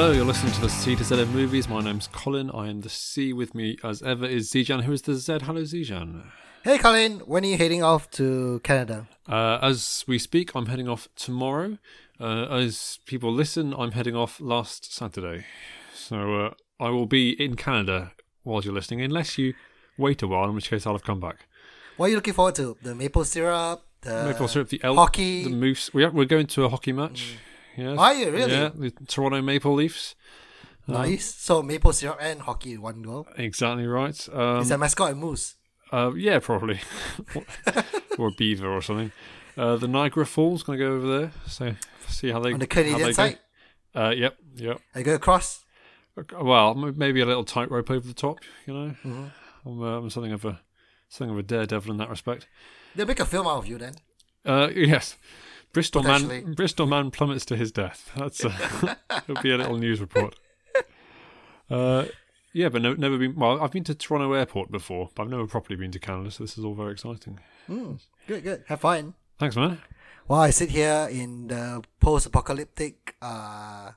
Hello, you're listening to the C to Z of movies. My name's Colin. I am the C. With me, as ever, is Zijan, who is the Z. Hello, Zijan. Hey Colin, when are you heading off to Canada? Uh, as we speak, I'm heading off tomorrow. Uh, as people listen, I'm heading off last Saturday. So uh, I will be in Canada while you're listening, unless you wait a while, in which case I'll have come back. What are you looking forward to? The maple syrup, the Maple syrup, the elk, hockey. the moose. We are, we're going to a hockey match. Are you really? Yeah, the Toronto Maple Leafs. nice. So maple syrup and hockey in one go. Exactly right. Um, Is that mascot a moose? Uh, yeah, probably, or a beaver or something. Uh, the Niagara Falls going to go over there, so see how they On the Canadian they go. side? Uh, yep, yep. I go across. Well, maybe a little tightrope over the top. You know, Mm-hmm. I'm, uh, I'm something of a something of a daredevil in that respect. They'll make a film out of you then. Uh, yes, Bristol man, Bristol man plummets to his death. That's uh, it'll be a little news report. Uh, yeah, but no, never been. Well, I've been to Toronto Airport before, but I've never properly been to Canada, so this is all very exciting. Good, good. Have fun. Thanks, man. Well, I sit here in the post-apocalyptic uh,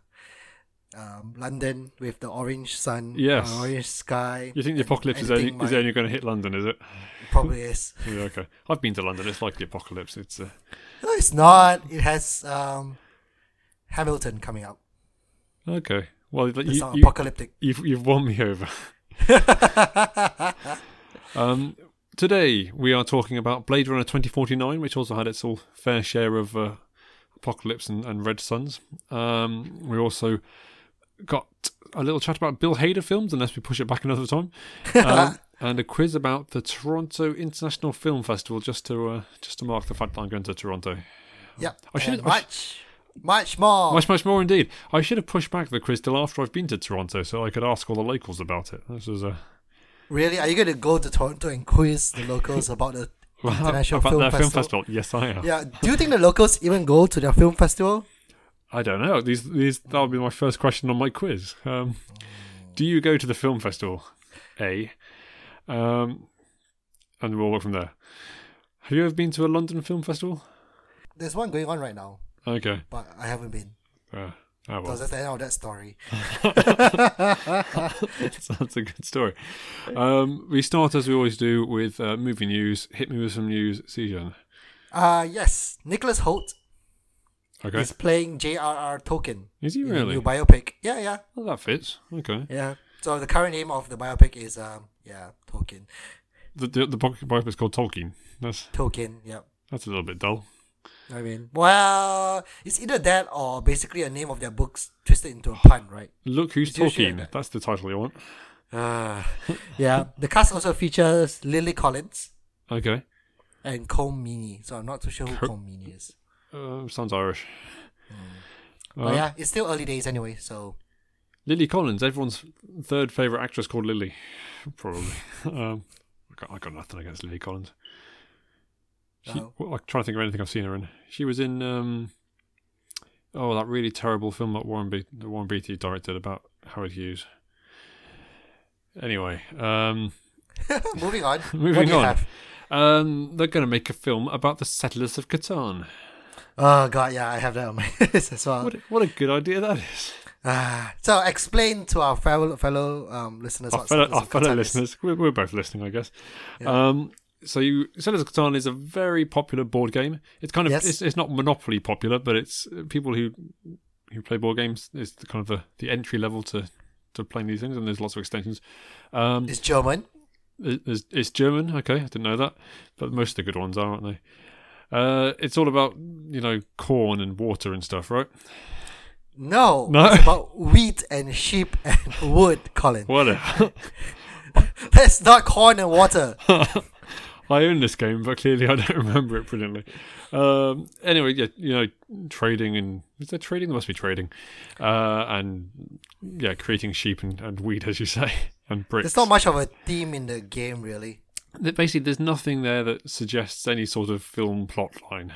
um, London with the orange sun, Yes. orange sky. You think the apocalypse is only, anything is only going to hit London, is it? Probably is. Yeah, okay. I've been to London. It's like the apocalypse. It's uh, No, it's not. It has um, Hamilton coming up. okay. Well, It's you, apocalyptic. you've you've won me over. um, today we are talking about Blade Runner 2049, which also had its all fair share of uh, apocalypse and, and red suns. Um, we also got a little chat about Bill Hader films, unless we push it back another time, um, and a quiz about the Toronto International Film Festival, just to uh, just to mark the fact that I'm going to Toronto. Yep. I should- and I sh- much, much more. Much, much more indeed. I should have pushed back the quiz till after I've been to Toronto, so I could ask all the locals about it. This was a Really? Are you going to go to Toronto and quiz the locals about the International about Film their Festival? film festival. Yes, I am. Yeah. Do you think the locals even go to their film festival? I don't know. These, these, that would be my first question on my quiz. Um, do you go to the film festival? A, um, and we'll work from there. Have you ever been to a London film festival? There's one going on right now, Okay. but I haven't been. Uh, oh So well, that's the end of that story. that's a good story. Um, we start as we always do with uh, movie news. Hit me with some news, Zijan. Uh yes, Nicholas Hoult Okay. is playing J.R.R. Tolkien. Is he really? new biopic. Yeah, yeah, Well, that fits. Okay. yeah. So the current name of the biopic is um yeah Tolkien. The the, the book is called Tolkien. That's Tolkien. Yeah. that's a little bit dull. I mean, well, it's either that or basically a name of their books twisted into a pun, right? Look who's It's usually like Tolkien. that. That's the title you want. Uh, yeah. The cast also features Lily Collins Okay. and Colm Meaney. So I'm not too sure who Co- Colm Meaney is. Uh, sounds Irish. but Uh, yeah, it's still early days anyway. So Lily Collins, everyone's third favourite actress called Lily. Probably. um, I, got, I got nothing against Lily Collins. She, Oh. well, I'm trying to think of anything I've seen her in. She was in, um, oh, that really terrible film that Warren, Be- that Warren Beatty directed about Howard Hughes. Anyway, um, moving on. Moving what do you on. um, they're going to make a film about the settlers of Catan. Oh god, yeah, I have that on my list as well. What, what a good idea that is. Ah, so explain to our fellow fellow um, listeners. our fellow, our fellow listeners, we're, we're both listening, I guess. Yeah. Um, so, you, Settlers of Catan is a very popular board game. It's kind of Yes. it's, it's not monopoly popular, but it's uh, people who who play board games is the, kind of the, the entry level to to playing these things, and there's lots of extensions. Um, It's German. it- it's, it's German, okay, I didn't know that, but most of the good ones are, aren't they? Uh, it's all about you know corn and water and stuff, right? No, No. it's about wheat and sheep and wood, Colin. Whatever. That's not corn and water. I own this game, but clearly I don't remember it brilliantly. Um, anyway, yeah, you know, trading and is there trading? There must be trading, uh, and yeah, creating sheep and, and wheat, as you say, and bricks. There's not much of a theme in the game, really. Th- Basically, there's nothing there that suggests any sort of film plot line.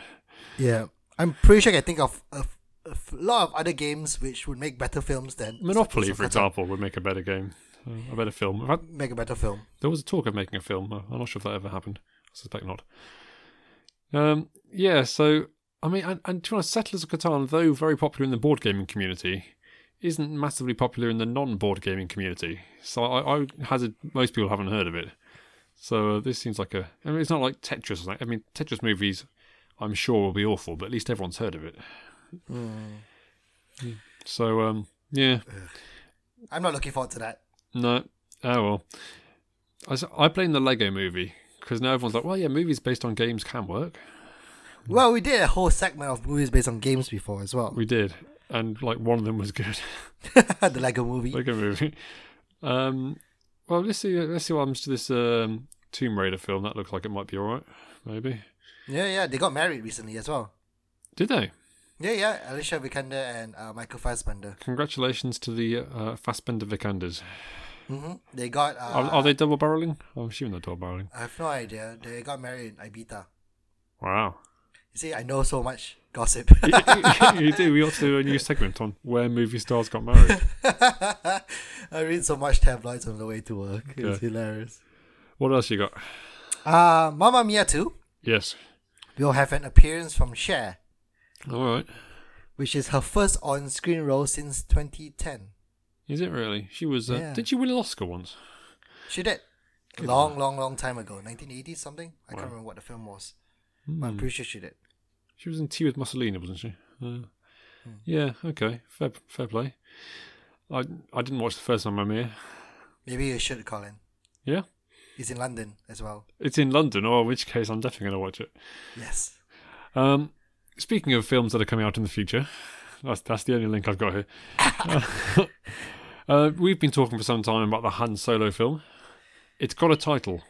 Yeah, I'm pretty sure I can think of a, a lot of other games which would make better films than Monopoly, for example, would make a better game, uh, a better film. Fact, Make a better film. There was a talk of making a film. I'm not sure if that ever happened. I suspect not. Um, yeah, so I mean, and, and to be honest, Settlers of Catan, though very popular in the board gaming community, isn't massively popular in the non-board gaming community. So I, I hazard most people haven't heard of it. So uh, this seems like a. I mean, it's not like Tetris. I mean, Tetris movies, I'm sure will be awful, but at least everyone's heard of it. So um, yeah, I'm not looking forward to that. no. Oh well. I, I blame the Lego movie because now everyone's like, well, yeah, movies based on games can work. Well, we did a whole segment of movies based on games before as well. We did, and like one of them was good. the Lego movie. Lego movie. Um, well, let's see. Let's see what happens to this um, Tomb Raider film. That looks like it might be all right. Maybe. Yeah, yeah. They got married recently as well. Did they? Yeah, yeah. Alicia Vikander and uh, Michael Fassbender. Congratulations to the uh, Fassbender Vikanders. hmm They got. Uh, Are, are they double barreling? I'm assuming they're double barreling. I have no idea. They got married in Ibiza. Wow. You see, I know so much gossip. you, you- you do. We ought to do a new segment on where movie stars got married. I read so much tabloids on the way to work. It's Okay. hilarious. What else you got? Uh, Mamma Mia 2 Yes. We'll have an appearance from Cher, All right. which is her first on screen role since 2010. Is it really? She was. Uh, Yeah. Did she win an Oscar once? She did. long, long, long time ago. 1980 something? I Wow. can't remember what the film was. But I'm Hmm. pretty sure she did. She was in Tea with Mussolini, wasn't she? Uh, Hmm. Yeah. Okay. Fair. Fair play. I I didn't watch the first time I'm here. Maybe you should, Colin. Yeah. He's in London as well. It's in London, or in which case I'm definitely going to watch it. Yes. Um, speaking of films that are coming out in the future, that's that's the only link I've got here. uh, we've been talking for some time about the Han Solo film. It's got a title.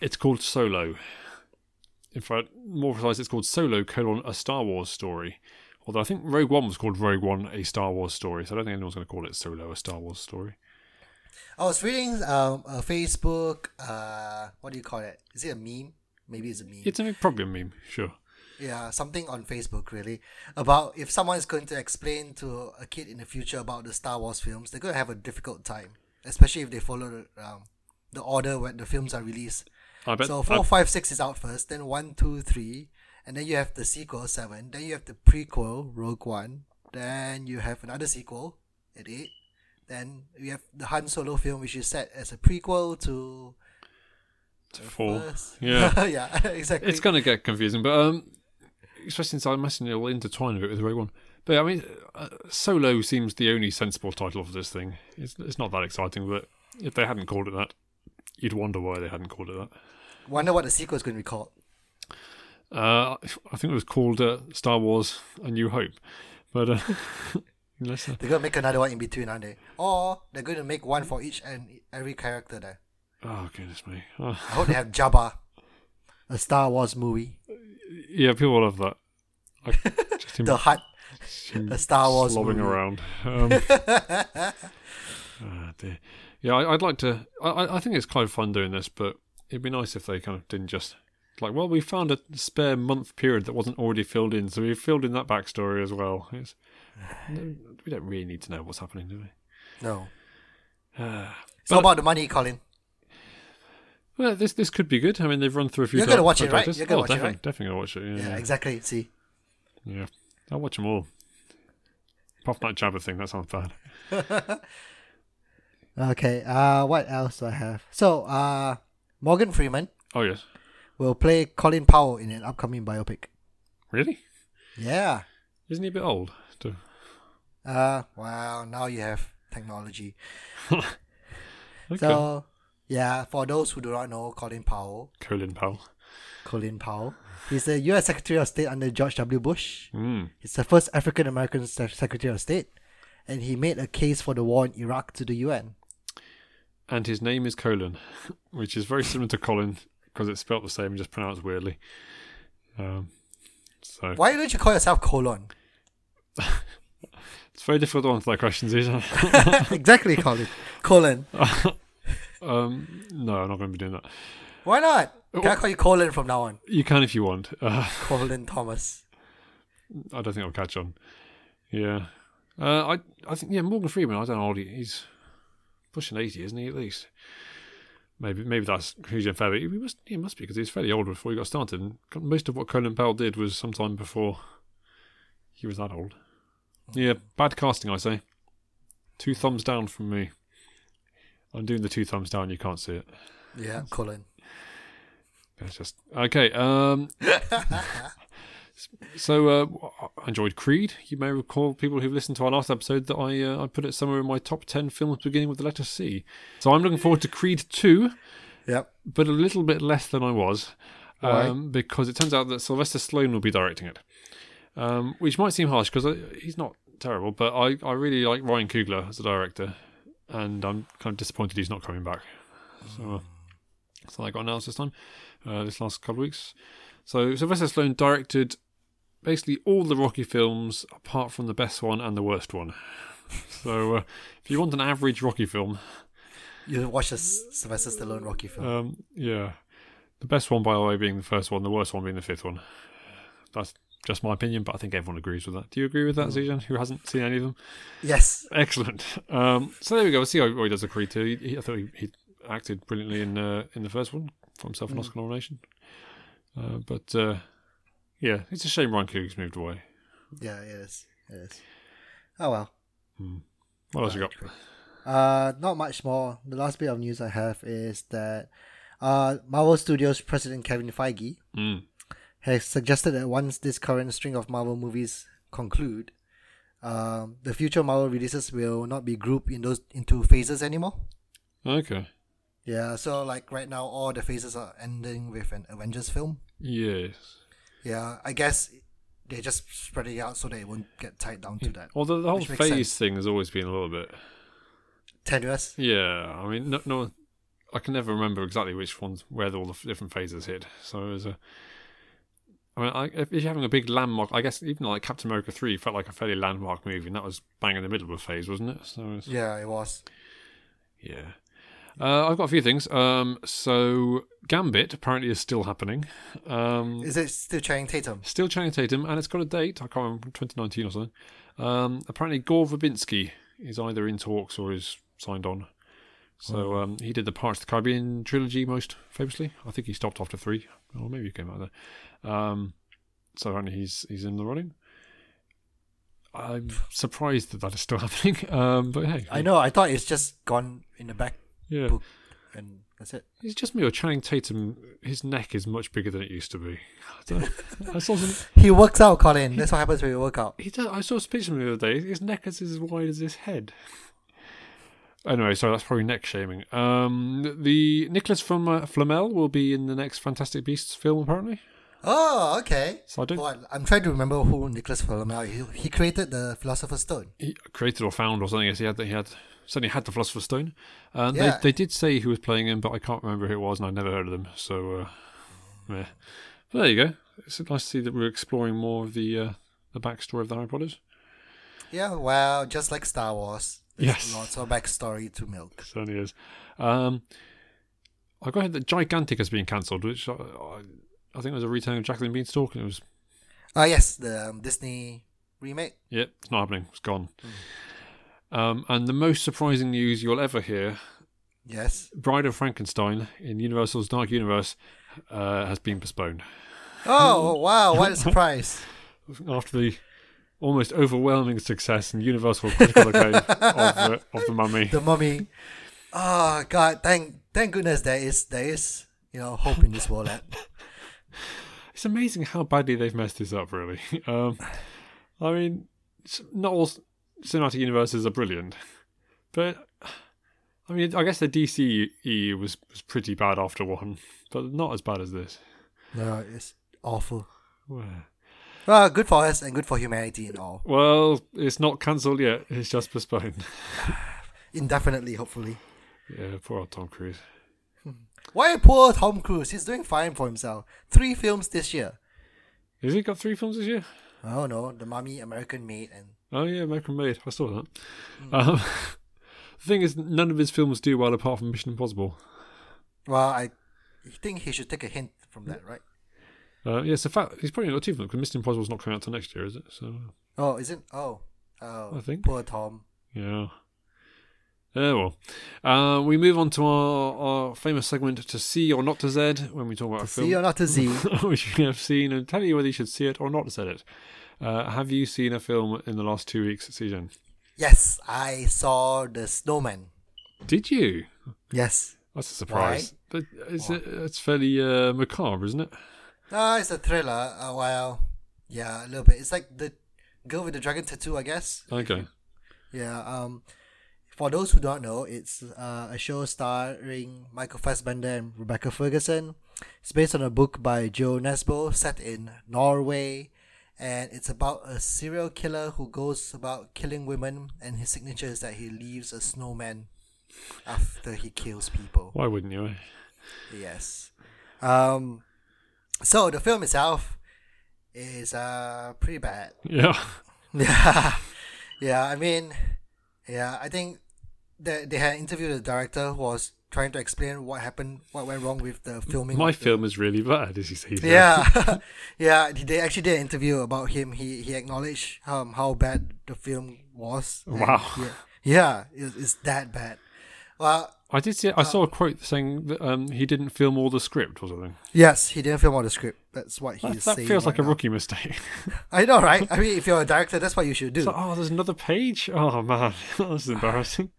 It's called Solo. In fact, more precise, it's called Solo: colon, a Star Wars story. Although I think Rogue One was called Rogue One: A Star Wars Story, so I don't think anyone's going to call it Solo: A Star Wars Story. I was reading um, a Facebook, uh, what do you call it? Is it a meme? Maybe it's a meme. It's a probably a meme, sure. Yeah, something on Facebook really about if someone is going to explain to a kid in the future about the Star Wars films, they're going to have a difficult time, especially if they follow the, um, the order when the films are released. I bet. so I- four, five, six is out first, then one, two, three, and then you have the sequel seven, then you have the prequel Rogue One, then you have another sequel at eight, then you have the Han Solo film, which is set as a prequel to four. Yeah. yeah, exactly. It's going to get confusing, but um, especially since I'm imagine it'll intertwine a bit with Rogue One. But I mean, uh, Solo seems the only sensible title for this thing. It's it's not that exciting, but if they hadn't called it that, you'd wonder why they hadn't called it that. Wonder what the sequel is going to be called. Uh, I think it was called uh, Star Wars: A New Hope, but uh, uh, They're going to make another one in between, aren't they? Or they're going to make one for each and every character there. oh goodness me, uh, I hope they have Jabba, a Star Wars movie, yeah, people love that. I just The Hut, a Star Wars slobbing movie. around. Um, dear. Yeah, I, I'd like to. I, I- think it's kind of fun doing this, but it'd be nice if they kind of didn't just like. Well, we found a spare month period that wasn't already filled in, so we filled in that backstory as well. It's, we don't really need to know what's happening, do we? No. Ah. It's all about the money, Colin. Well, this this could be good. I mean, they've run through a few. You're gonna watch it, right? You're gonna oh, watch it, right? definitely gonna watch it. Yeah, Yeah, exactly. See. yeah. I'll watch them all. Apart from that Jabba thing, that sounds bad. Okay. Uh, what else do I have? So, uh, Morgan Freeman Oh yes, will play Colin Powell in an upcoming biopic. really? Yeah. Isn't he a bit old? To... Uh, wow. Now you have technology. Okay. So, yeah. For those who do not know, Colin Powell, Colin Powell. Colin Powell, he's the U.S. Secretary of State under George W. Bush. Mm. He's the first African American Secretary of State, and he made a case for the war in Iraq to the UN. And his name is Colin, which is very similar to Colin because it's spelt the same and just pronounced weirdly. Um, so Why don't you call yourself Colon? it's very difficult to answer that question, Zita. exactly, Colin. Colon. Um, no, I'm not going to be doing that. Why not? Can I call you Colin from now on? You can if you want. Uh, Colin Thomas. I don't think I'll catch on. Yeah, uh, I I think yeah Morgan Freeman. I don't know how old he, he's pushing eighty, isn't he? At least. Maybe maybe that's hugely unfair. But he must he must be because he was fairly old before he got started. And most of what Colin Powell did was sometime before he was that old. Yeah, bad casting, I say. Two thumbs down from me. I'm doing the two thumbs down. You can't see it. Yeah, Colin. It's just okay. Um, so uh, I enjoyed Creed. You may recall people who've listened to our last episode that I uh, I put it somewhere in my top ten films beginning with the letter C. So I'm looking forward to Creed two, Yep. but a little bit less than I was, um, because it turns out that Sylvester Stallone will be directing it, um, which might seem harsh because he's not terrible, but I I really like Ryan Coogler as a director, and I'm kind of disappointed he's not coming back. So. Uh, so I got announced this time, uh, this last couple of weeks. So Sylvester Stallone directed basically all the Rocky films apart from the best one and the worst one. So uh, if you want an average Rocky film, You watch a Sylvester Stallone Rocky film. um, yeah, the best one by the way being the first one, the worst one being the fifth one. That's just my opinion, but I think everyone agrees with that. Do you agree with that, Zijan, who hasn't seen any of them? yes. Excellent. Um, so there we go. We'll see how, how he does a Creed 2. He, he, I thought he, he acted brilliantly in uh, in the first one for himself an Oscar nomination. Uh, but uh, yeah, it's a shame Ryan Coogler's moved away. Yeah, it is. It is. Oh well. What else you got? Uh, not much more. The last bit of news I have is that uh, Marvel Studios president Kevin Feige Mm. Has suggested that once this current string of Marvel movies conclude, um, the future Marvel releases will not be grouped in those into phases anymore. Okay. Yeah, so like right now, all the phases are ending with an Avengers film. Yes. Yeah, I guess they're just spreading out so they won't get tied down to that. Although the whole phase sense. thing has always been a little bit. Tenuous. Yeah, I mean, no, no, I can never remember exactly which ones where all the different phases hit. So it was a. I mean, I, if you're having a big landmark, I guess even like Captain America three felt like a fairly landmark movie, and that was bang in the middle of a phase, wasn't it? So it's, Yeah, it was. Yeah. Uh, I've got a few things. Um, so Gambit apparently is still happening. Um, Is it still Channing Tatum? still Channing Tatum, and it's got a date. I can't remember, 2019 or something. Um, apparently Gore Verbinski is either in talks or is signed on. So um, he did the Pirates of the Caribbean trilogy most famously. I think he stopped after three, or maybe he came out there. Um, so apparently he's he's in the running. I'm surprised that that is still happening. Um, but hey, I know. I thought it's just gone in the back yeah. book, and that's it. It's just me or Channing Tatum. His neck is much bigger than it used to be. I. I saw some. He works out, Colin. That's what happens when you work out. He does, I saw a picture of him the other day. His neck is as wide as his head. Anyway, so that's probably neck shaming. Um, the Nicholas from Flamel will be in the next Fantastic Beasts film, apparently. Oh, okay. So I don't. Well, I'm trying to remember who Nicholas Flamel. He, he created the Philosopher's Stone. He created or found or something. Yes, he had. He had certainly had the Philosopher's Stone. Uh, Yeah. they, they did say who was playing him, but I can't remember who it was, and I've never heard of them. So, uh, yeah. But there you go. It's nice to see that we're exploring more of the uh, the backstory of the Harry Potters. Yeah, well, just like Star Wars. Yes. lots of backstory to milk. certainly is. Um, I got that Gigantic has been cancelled, which I, I, I think it was a retelling of Jacqueline Beanstalk, and it was Ah, yes, the um, Disney remake. yep, it's not happening, it's gone. Um, and the most surprising news you'll ever hear: Yes. Bride of Frankenstein in Universal's Dark Universe uh, has been postponed Oh wow! What a surprise! after the almost overwhelming success and universal critical acclaim of, uh, of the Mummy. the Mummy. Oh God! Thank thank goodness there is there is you know hope in this world. lad. It's amazing how badly they've messed this up, really. Um, I mean, not all cinematic universes are brilliant, but I mean, I guess the DCE was, was pretty bad after one, but not as bad as this. No, it's awful. Well, Well, good for us and good for humanity and all. Well, it's not cancelled yet, it's just postponed. Indefinitely, hopefully. Yeah, poor old Tom Cruise. Why poor Tom Cruise? He's doing fine for himself. Three films this year. Has he got three films this year? Oh no, The Mummy, American Made, and Oh, yeah, American Made. I saw that. Um, the thing is, none of his films do well apart from Mission Impossible. well, I think he should take a hint from that, right? Uh, yes, in fact, he's probably not too because Mission Impossible's not coming out till next year, is it? So, Oh, is it? Oh, oh, I think. poor Tom. yeah. Yeah, well. Uh, we move on to our, our famous segment to see or not to Z when we talk about To a film see or not to see. which you have seen and tell you whether you should see it or not see it. Uh, have you seen a film in the last two weeks, Season? Yes, I saw the Snowman. Did you? Yes. That's a surprise. That, is it, it's fairly uh, macabre, isn't it? Uh, it's a thriller. Uh, well, yeah, a little bit. It's like the girl with the dragon tattoo, I guess. Okay. Yeah. Um, for those who don't know, it's uh, a show starring Michael Fassbender and Rebecca Ferguson. It's based on a book by Jo Nesbo set in Norway, and it's about a serial killer who goes about killing women, and his signature is that he leaves a snowman after he kills people. Why wouldn't you? Yes. Um, so the film itself is uh pretty bad. Yeah. Yeah, yeah. I mean, yeah. I think they they had interviewed the director who was trying to explain what happened, what went wrong with the filming. My of the- film is really bad, as you say. Yeah, yeah. They actually did an interview about him. He he acknowledged um how bad the film was. Wow. Yeah, yeah. It's, it's that bad. Well, I did see. I saw a quote saying that um, he didn't film all the script or something. yes, he didn't film all the script. That's what That, he's that saying. feels like right a now. rookie mistake. I know, right? I mean, if you're a director, that's what you should do. Like, oh, there's another page. Oh man, this is embarrassing.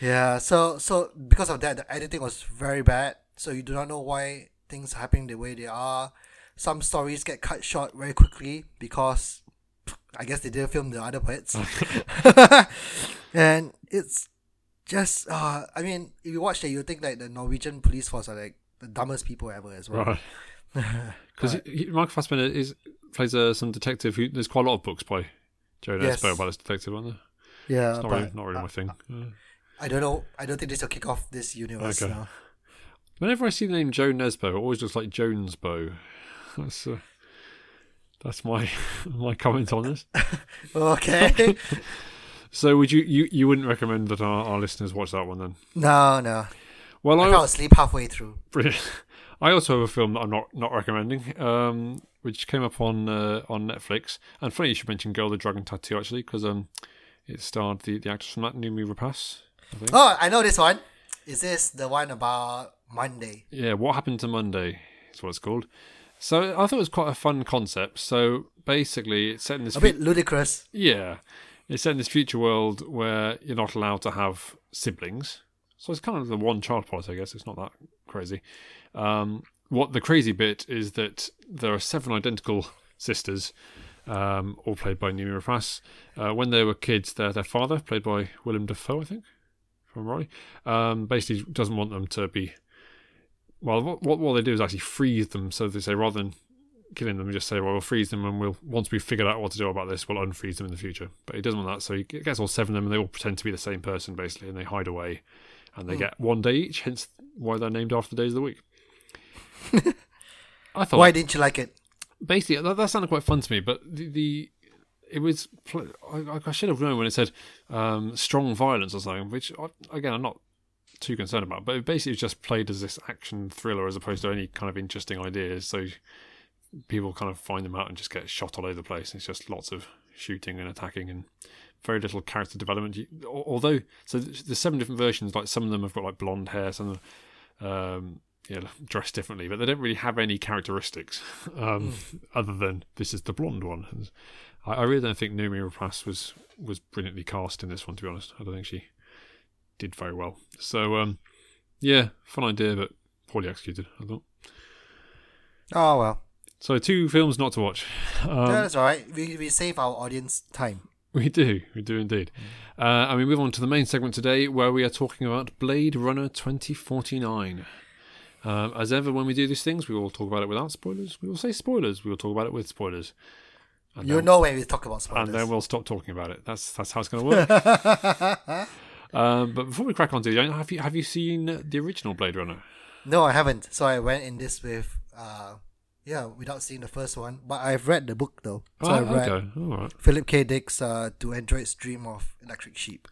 Yeah, so so because of that, the editing was very bad. So you do not know why things are happening the way they are. Some stories get cut short very quickly because I guess they didn't film the other parts. and it's just uh I mean, if you watch that you think like the Norwegian police force are like the dumbest people ever as well. Right. Because Michael Fassbender is plays uh, some detective who there's quite a lot of books by Jo Yes. Nesbo about this detective, aren't there? Yeah, It's not but really, not really my thing. Yeah. I don't know. I don't think this will kick off this universe Okay. now. Whenever I see the name Jo Nesbo, it always looks like Jones Bow. That's uh, that's my my comment on this. Okay. So would you you, you wouldn't recommend that our, our listeners watch that one then? no, no. Well, I I, fell asleep halfway through. I also have a film that I'm not not recommending, um, which came up on uh, on Netflix. And funny you should mention Girl the Dragon Tattoo actually, because um, it starred the, the actress from that, Noomi Rapace. I think. Oh, I know this one. Is this the one about Monday? Yeah, what happened to Monday is what it's called. So I thought it was quite a fun concept. So basically, it's set in this A bit ludicrous. yeah, it's set in this future world where you're not allowed to have siblings. So it's kind of the one child policy, I guess. It's not that crazy. Um, what the crazy bit is that there are seven identical sisters, um, all played by Noomi Rapace. Uh, when they were kids, their their father, played by Willem Dafoe, I think, from right, um, basically doesn't want them to be. Well, what, what what they do is actually freeze them. So they say rather than killing them, just say, well, we'll freeze them, and we'll once we've figured out what to do about this, we'll unfreeze them in the future. But he doesn't want that, so he gets all seven of them, and they all pretend to be the same person basically, and they hide away, and they get one day each. Hence why they're named after the days of the week. I thought Why didn't you like it? basically that, that sounded quite fun to me, but the, the it was I, I should have known when it said um, strong violence or something, which I, again I'm not too concerned about. But it basically was just played as this action thriller as opposed to any kind of interesting ideas. So people kind of find them out and just get shot all over the place. It's just lots of shooting and attacking and very little character development. Although, so there's seven different versions. Like some of them have got like blonde hair, some of them, um, you know, dressed differently, but they don't really have any characteristics um, other than this is the blonde one. And I, I really don't think Noomi Rapace was was brilliantly cast in this one. To be honest, I don't think she did very well. So um, yeah, fun idea, but poorly executed. I thought. Oh well. So two films not to watch. Um, Yeah, that's all right. We, we save our audience time. We do, we do indeed. Uh, and we move on to the main segment today, where we are talking about Blade Runner 2049. Um, as ever, when we do these things, we will talk about it without spoilers. We will say spoilers. We will talk about it with spoilers. And You then, know when we talk about spoilers. and then we'll stop talking about it. That's that's how it's going to work. um, but before we crack on to it, have you have you seen the original Blade Runner? no, I haven't. So I went in this with uh yeah, without seeing the first one. But I've read the book though. So Oh, I've read okay, all right. Philip K. Dick's uh, "Do Androids Dream of Electric Sheep."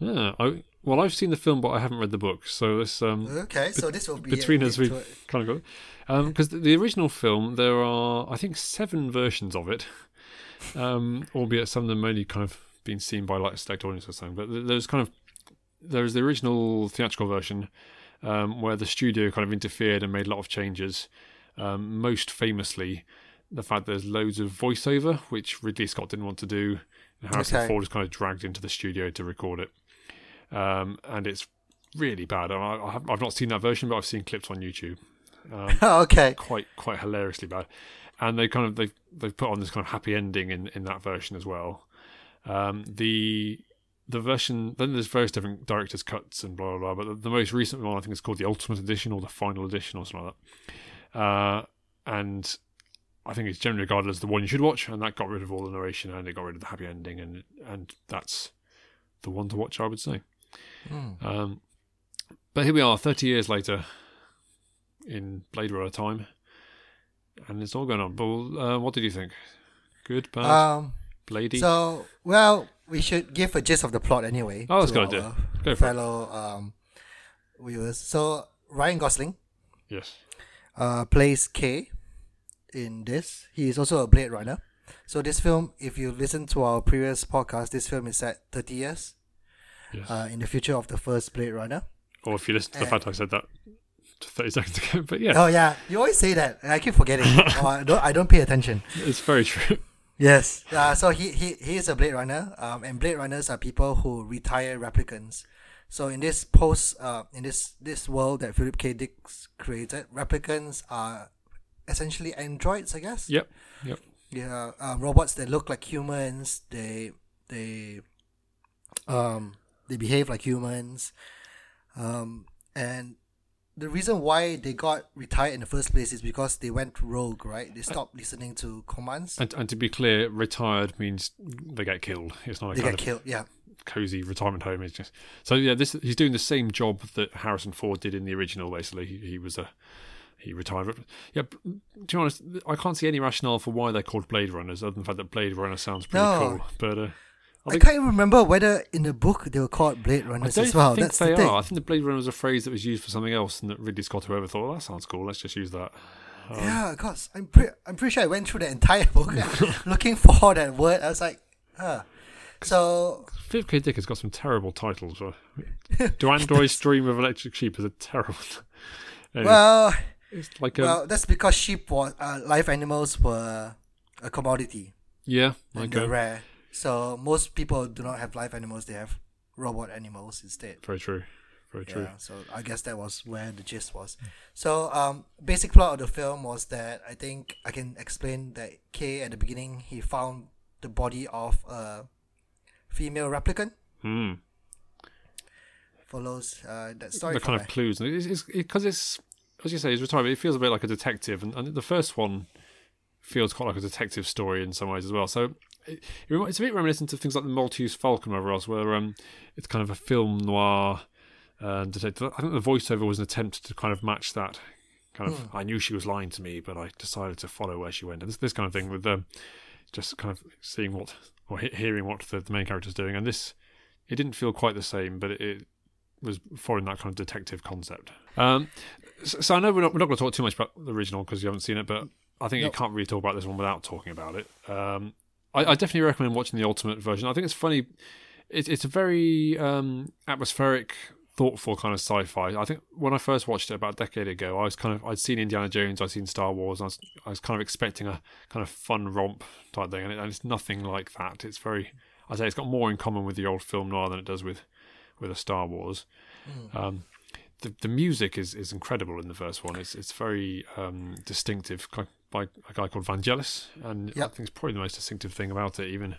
Yeah, I, well, I've seen the film, but I haven't read the book. So this um, Okay, so this will be between us, we kind of got because the, the original film there are I think seven versions of it, um, albeit some of them only kind of been seen by like a select audience or something. But there's kind of there's the original theatrical version um, where the studio kind of interfered and made a lot of changes. Um, most famously, the fact there's loads of voiceover, which Ridley Scott didn't want to do, and Harrison Okay. Ford is kind of dragged into the studio to record it. Um, and it's really bad. I, I have, I've not seen that version, but I've seen clips on YouTube. Um, okay. quite quite hilariously bad. And they kind of they've they've put on this kind of happy ending in, in that version as well. Um, the the version then there's various different directors cuts and blah blah blah. But the, the most recent one I think is called the Ultimate Edition or the Final Edition or something like that. Uh, and I think it's generally regarded as the one you should watch, and that got rid of all the narration and it got rid of the happy ending, and and that's the one to watch, I would say. Hmm. Um, but here we are, 30 years later, in Blade Runner time, and it's all going on. But uh, what did you think? Good, bad, Um. Bladey? So well, we should give a gist of the plot anyway. Oh, that's to a good idea. Go for it. fellow um, viewers. So Ryan Gosling Yes. Uh, plays K in this. He is also a Blade Runner. So this film, if you listen to our previous podcast, this film is set 30 years Yes. uh, in the future of the first Blade Runner. or if you listen to the fact I said that 30 seconds ago. But yeah, Oh yeah, you always say that. and I keep forgetting. oh, I don't. I don't pay attention. it's very true. Yes. Uh, so he, he he is a Blade Runner. Um, and Blade Runners are people who retire replicants. So in this post, uh, in this this world that Philip K. Dick created, replicants are essentially androids, I guess. yep. Yep. Yeah, um, robots that look like humans. They they um they behave like humans. Um, and the reason why they got retired in the first place is because they went rogue, right? They stopped listening to commands. And, and to be clear, retired means they get killed. It's not a They kind get of killed. Yeah. Cozy retirement home. is just so yeah. This he's doing the same job that Harrison Ford did in the original. Basically, he, he was a he retired. Yeah, to be honest, I can't see any rationale for why they're called Blade Runners, other than the fact that Blade Runner sounds pretty No. cool. But uh, I I, can't even remember whether in the book they were called Blade Runners as well. think That's they the thing. are. I think the Blade Runner was a phrase that was used for something else, and that Ridley Scott, whoever, thought, oh, that sounds cool. Let's just use that. Um, yeah, because I'm pretty, I'm pretty sure I went through the entire book looking for that word. I was like, huh. So Philip K. Dick has got some terrible titles. uh, Do androids dream of electric sheep is a terrible. Anyway, well, it's like a well, that's because sheep was uh, live animals were a commodity yeah, and okay, they're rare. So most people do not have live animals; they have robot animals instead. very true, very true. Yeah, so I guess that was where the gist was. So, um, basic plot of the film was that I think I can explain that K at the beginning he found the body of a female replicant. Hmm. Follows uh, that story. the kind of there. clues because it's, because it's as you say he's retired but it feels a bit like a detective and, and the first one feels quite like a detective story in some ways as well so it, it it's a bit reminiscent of things like the Maltese Falcon or else where um, it's kind of a film noir uh, detective I think the voiceover was an attempt to kind of match that kind of I knew she was lying to me but I decided to follow where she went and this, this kind of thing with um, just kind of seeing what or he- hearing what the, the main character's doing and this it didn't feel quite the same but it, it was following that kind of detective concept. Um, so, so I know we're not, we're not going to talk too much about the original because you haven't seen it, but I think you can't really talk about this one without talking about it. Um, I, I definitely recommend watching the ultimate version. I think it's funny. It's it's a very um, atmospheric, thoughtful kind of sci-fi. I think when I first watched it about a decade ago, I was kind of I'd seen Indiana Jones, I'd seen Star Wars, and I was I was kind of expecting a kind of fun romp type thing, and, it, and it's nothing like that. It's very I say it's got more in common with the old film noir than it does with with a Star Wars. Um, the the music is, is incredible in the first one. It's it's very um, distinctive by, by a guy called Vangelis, and I think it's probably the most distinctive thing about it. Even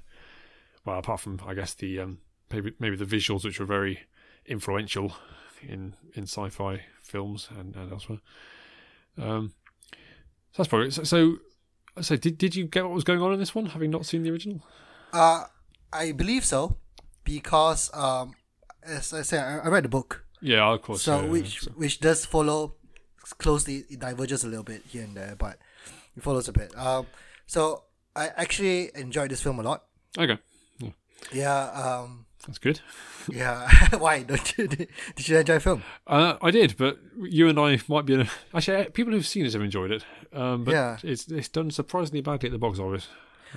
well, apart from I guess the um, maybe maybe the visuals, which were very influential in in sci-fi films and, and elsewhere. Um, so that's probably so. So, so did did you get what was going on in this one, having not seen the original? Uh, I believe so, because um, as I said, I, I read the book, Yeah, of course. so yeah, yeah, which so- which does follow closely. It diverges a little bit here and there, but it follows a bit. Um, so I actually enjoyed this film a lot. okay, Yeah. Um. That's good. Yeah. Why don't you? Did you enjoy the film? Uh, I did, but you and I might be in a. Actually, uh, people who've seen it have enjoyed it. Um, but Yeah. it's it's done surprisingly badly at the box office.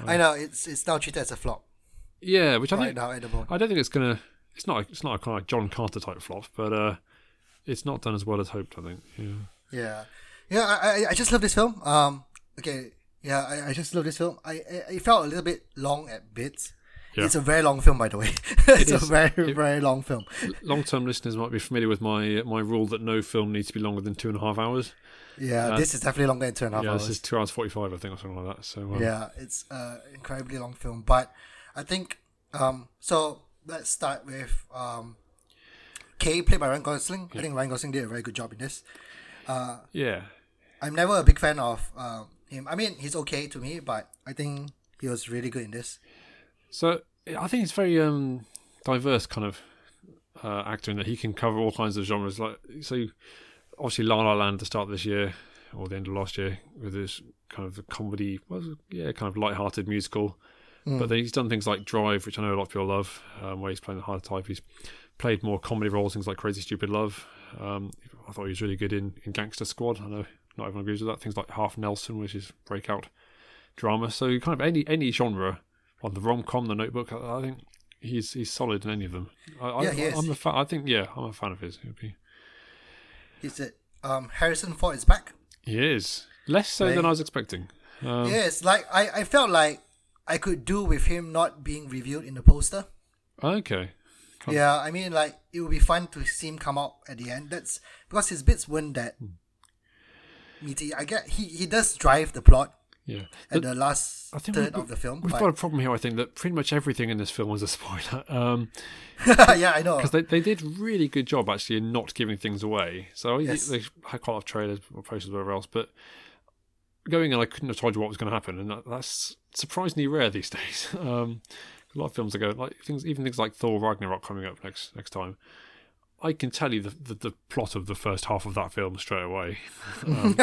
I know it's it's now treated as a flop Yeah, which I right think now at the moment. I don't think it's gonna. It's not. It's not a kind of John Carter type flop, but uh, it's not done as well as hoped. I think. Yeah. Yeah, yeah. I, I I just love this film. Um. Okay. Yeah, I, I just love this film. I, I it felt a little bit long at bits. Yeah. It's a very long film, by the way. it's a very It- very long film. Long-term listeners might be familiar with my my rule that no film needs to be longer than two and a half hours. Yeah, Uh, this is definitely longer than two and a half yeah, hours. this is two hours forty-five, I think, or something like that. So um, Yeah, it's an incredibly long film. But I think um so let's start with um Kay played by Ryan Gosling. I think Ryan Gosling did a very good job in this. yeah, I'm never a big fan of um, him. I mean, he's okay to me, but I think he was really good in this. So I think it's very um, diverse kind of uh, actor in that he can cover all kinds of genres. Like so, obviously La La Land to start this year or the end of last year with this kind of comedy, well, yeah, kind of light-hearted musical. But then he's done things like Drive, which I know a lot of people love, um, where he's playing the hard type. He's played more comedy roles, things like Crazy Stupid Love. Um, I thought he was really good in, in Gangster Squad. I know not everyone agrees with that. Things like Half Nelson, which is breakout drama. So kind of any any genre on the rom com, the Notebook. I, I think he's he's solid in any of them. I, I, Yeah, he is. I'm a fan. I think yeah, I'm a fan of his. He'd be, He said um, Harrison Ford is back. he is less so than I was expecting. Um, yes, like I, I felt like I could do with him not being revealed in the poster. Okay. Cool. Yeah, I mean, like it would be fun to see him come out at the end. That's because his bits weren't that Hmm. meaty. I get he he does drive the plot Yeah. at the last I think third we- of the film. We've got a problem here, I think, that pretty much everything in this film was a spoiler. Um, yeah, I know. because they, they did really good job actually in not giving things away. So Yes. they had quite a lot of trailers or posters, or whatever else. But going in, I couldn't have told you what was going to happen, and that, that's surprisingly rare these days. Um, a lot of films are going like things, even things like Thor Ragnarok coming up next next time. I can tell you the, the, the plot of the first half of that film straight away. Um,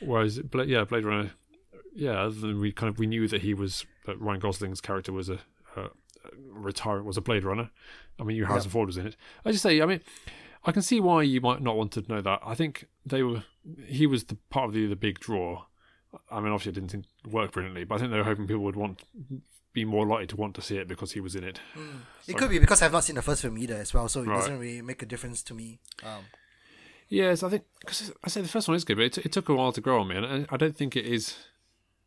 whereas, yeah, Blade Runner, yeah, we kind of we knew that he was that Ryan Gosling's character was a, a, a retire was a Blade Runner. I mean, you Harrison Ford was in it. I just say, I mean, I can see why you might not want to know that. I think they were he was the part of the the big draw. I mean, obviously, it didn't think, work brilliantly, but I think they were hoping people would want be more likely to want to see it because he was in it. it could be because I've not seen the first film either as well, so it Right. doesn't really make a difference to me. Um, Yes, I think because I say the first one is good, but it, it took a while to grow on me, and I- I don't think it is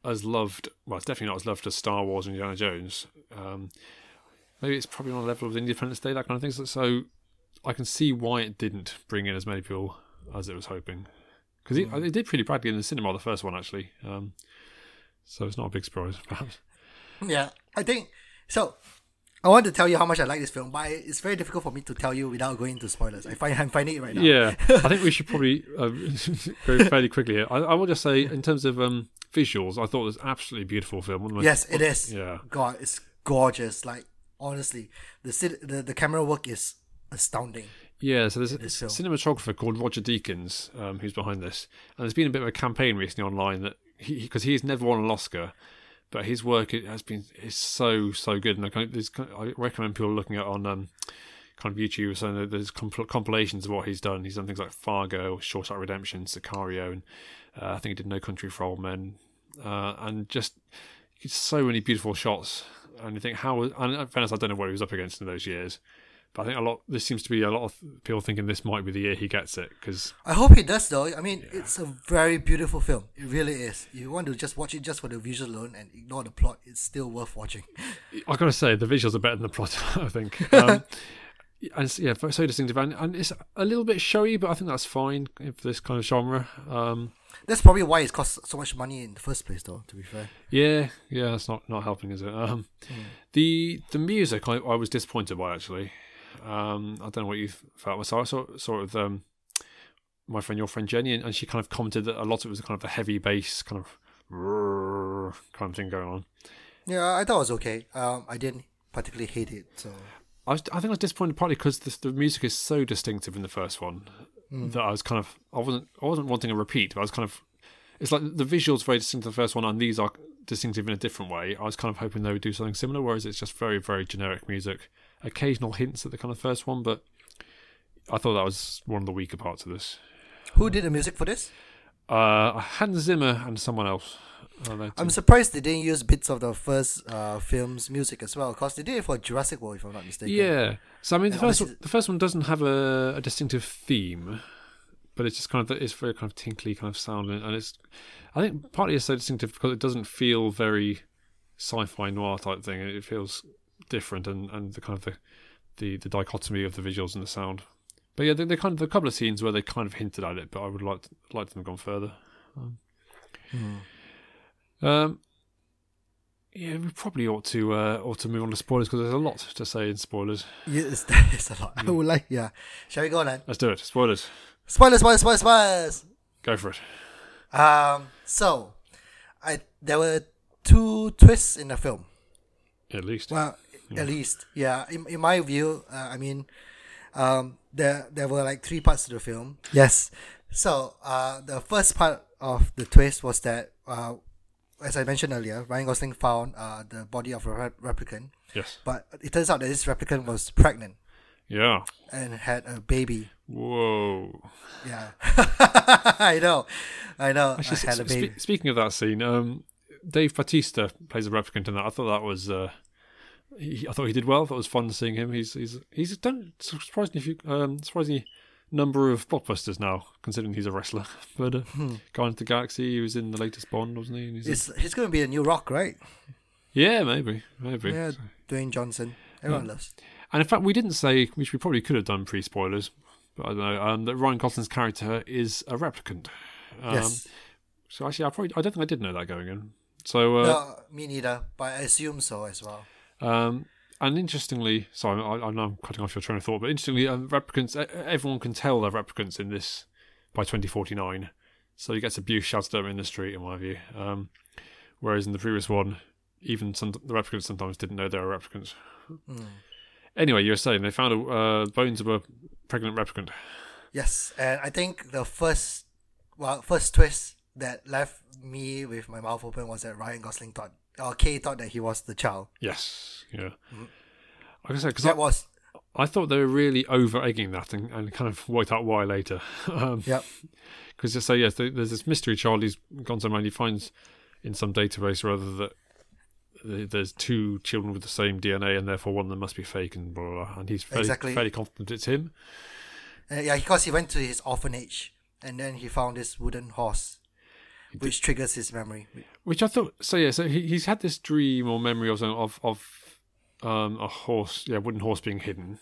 as loved. Well, it's definitely not as loved as Star Wars and Indiana Jones. Um, maybe it's probably on a level of Independence Day, that kind of thing. So, so I can see why it didn't bring in as many people as it was hoping, because it, it did pretty badly in the cinema, the first one actually. Um, so it's not a big surprise, perhaps. yeah, I think so. I want to tell you how much I like this film, but it's very difficult for me to tell you without going into spoilers. I find I'm finding it right now. Yeah, I think we should probably uh, go fairly quickly here. I, I will just say, in terms of um, visuals, I thought it was absolutely beautiful film. One of the most- Yes, it is. Yeah. God, it's gorgeous. Like honestly, the the the camera work is astounding. Yeah, so there's a cinematographer called Roger Deakins um, who's behind this, and there's been a bit of a campaign recently online that he because he's never won an Oscar, but his work has been is so so good, and I, kind of, I recommend people looking at on um, kind of YouTube. So there's compl- compilations of what he's done. He's done things like Fargo, Shawshank Redemption, Sicario, and uh, I think he did No Country for Old Men, uh, and just so many beautiful shots. And you think how? And fairness, I don't know what he was up against in those years. But I think a lot. This seems to be a lot of people thinking this might be the year he gets it because I hope he does though. I mean, it's a very beautiful film. It really is. If You want to just watch it just for the visuals alone and ignore the plot. It's still worth watching. I gotta say the visuals are better than the plot. I think. Um, and it's, yeah, so distinctive, and, and it's a little bit showy, but I think that's fine for this kind of genre. Um, That's probably why it cost so much money in the first place, though. To be fair. yeah, yeah, that's not not helping, is it? Um, The the music I, I was disappointed by actually. Um, I don't know what you felt. So I saw sort of um, my friend, your friend Jenny, and, and she kind of commented that a lot of it was kind of the heavy bass kind of kind of thing going on. Yeah, I thought it was okay. Um, I didn't particularly hate it. So I was, I think I was disappointed partly because the, the music is so distinctive in the first one that I was kind of, I wasn't, I wasn't wanting a repeat. But I was kind of, it's like the visuals very distinctive in the first one, and these are distinctive in a different way. I was kind of hoping they would do something similar, whereas it's just very, very generic music. Occasional hints at the kind of first one, but I thought that was one of the weaker parts of this. who did the music for this? Uh, Hans Zimmer and someone else. They I'm surprised they didn't use bits of the first uh, film's music as well, because they did it for Jurassic World, if I'm not mistaken. Yeah. So I mean, the And first one, the first one doesn't have a, a distinctive theme, but it's just kind of it's very kind of tinkly kind of sound, and, it's I think partly it's so distinctive because it doesn't feel very sci-fi noir type thing. It feels different, and, and the kind of the, the the dichotomy of the visuals and the sound. But yeah, they, they kind of a couple of scenes where they kind of hinted at it, but I would like like them gone further. Um, um, yeah, we probably ought to uh, ought to move on to spoilers because there's a lot to say in spoilers. Yes, that is a lot. I would like, yeah. Shall we go then? Let's do it. Spoilers. Spoilers, spoilers, spoilers, spoilers. Go for it. Um, so, I there were two twists in the film. At least. Well, at least, yeah. In, in my view, uh, I mean, um, there there were like three parts to the film. Yes. So, uh, the first part of the twist was that, uh, as I mentioned earlier, Ryan Gosling found uh, the body of a rep- replicant, yes. but it turns out that this replicant was pregnant Yeah. and had a baby. Whoa. Yeah, I know, I know. Actually, I had a baby. spe- speaking of that scene, um, Dave Bautista plays a replicant in that. I thought that was. Uh, he, I thought he did well. I thought it was fun seeing him. He's he's he's done surprisingly few, um, surprisingly number of blockbusters now, considering he's a wrestler. But uh, Guardians of the Galaxy, he was in the latest Bond, wasn't he? He's in- he's going to be a new Rock, right? yeah, maybe, maybe. Yeah, Dwayne Johnson. Everyone loves. And in fact, we didn't say, which we probably could have done pre spoilers, but I don't know, um, that Ryan Gosling's character is a replicant. Um, yes. So actually, I probably I don't think I did know that going in. So uh, no, me neither, but I assume so as well. Um, and interestingly, sorry, I, I know I'm cutting off your train of thought, but interestingly, um, replicants, everyone can tell they're replicants in this by 2049. So he gets abuse shouted at him in the street, in my view. Um, whereas in the previous one, even some the replicants sometimes didn't know they were replicants. Anyway, you were saying they found a, uh, bones of a pregnant replicant. Yes, and I think the first, well, first twist that left me with my mouth open was that Ryan Gosling thought, or Kay thought that he was the child. Yes, yeah. Like I said, because That was, I thought they were really over egging that and, and kind of worked out why later. um, yep, Because they say yes, there's this mystery child. He's gone somewhere and he finds in some database or other that there's two children with the same DNA and therefore one of them must be fake and blah blah. blah. And he's fairly, Exactly. fairly confident it's him. uh, yeah, because he went to his orphanage and then he found this wooden horse, which triggers his memory. Which I thought. So yeah, so he, he's had this dream or memory of of of um, a horse, yeah, wooden horse being hidden.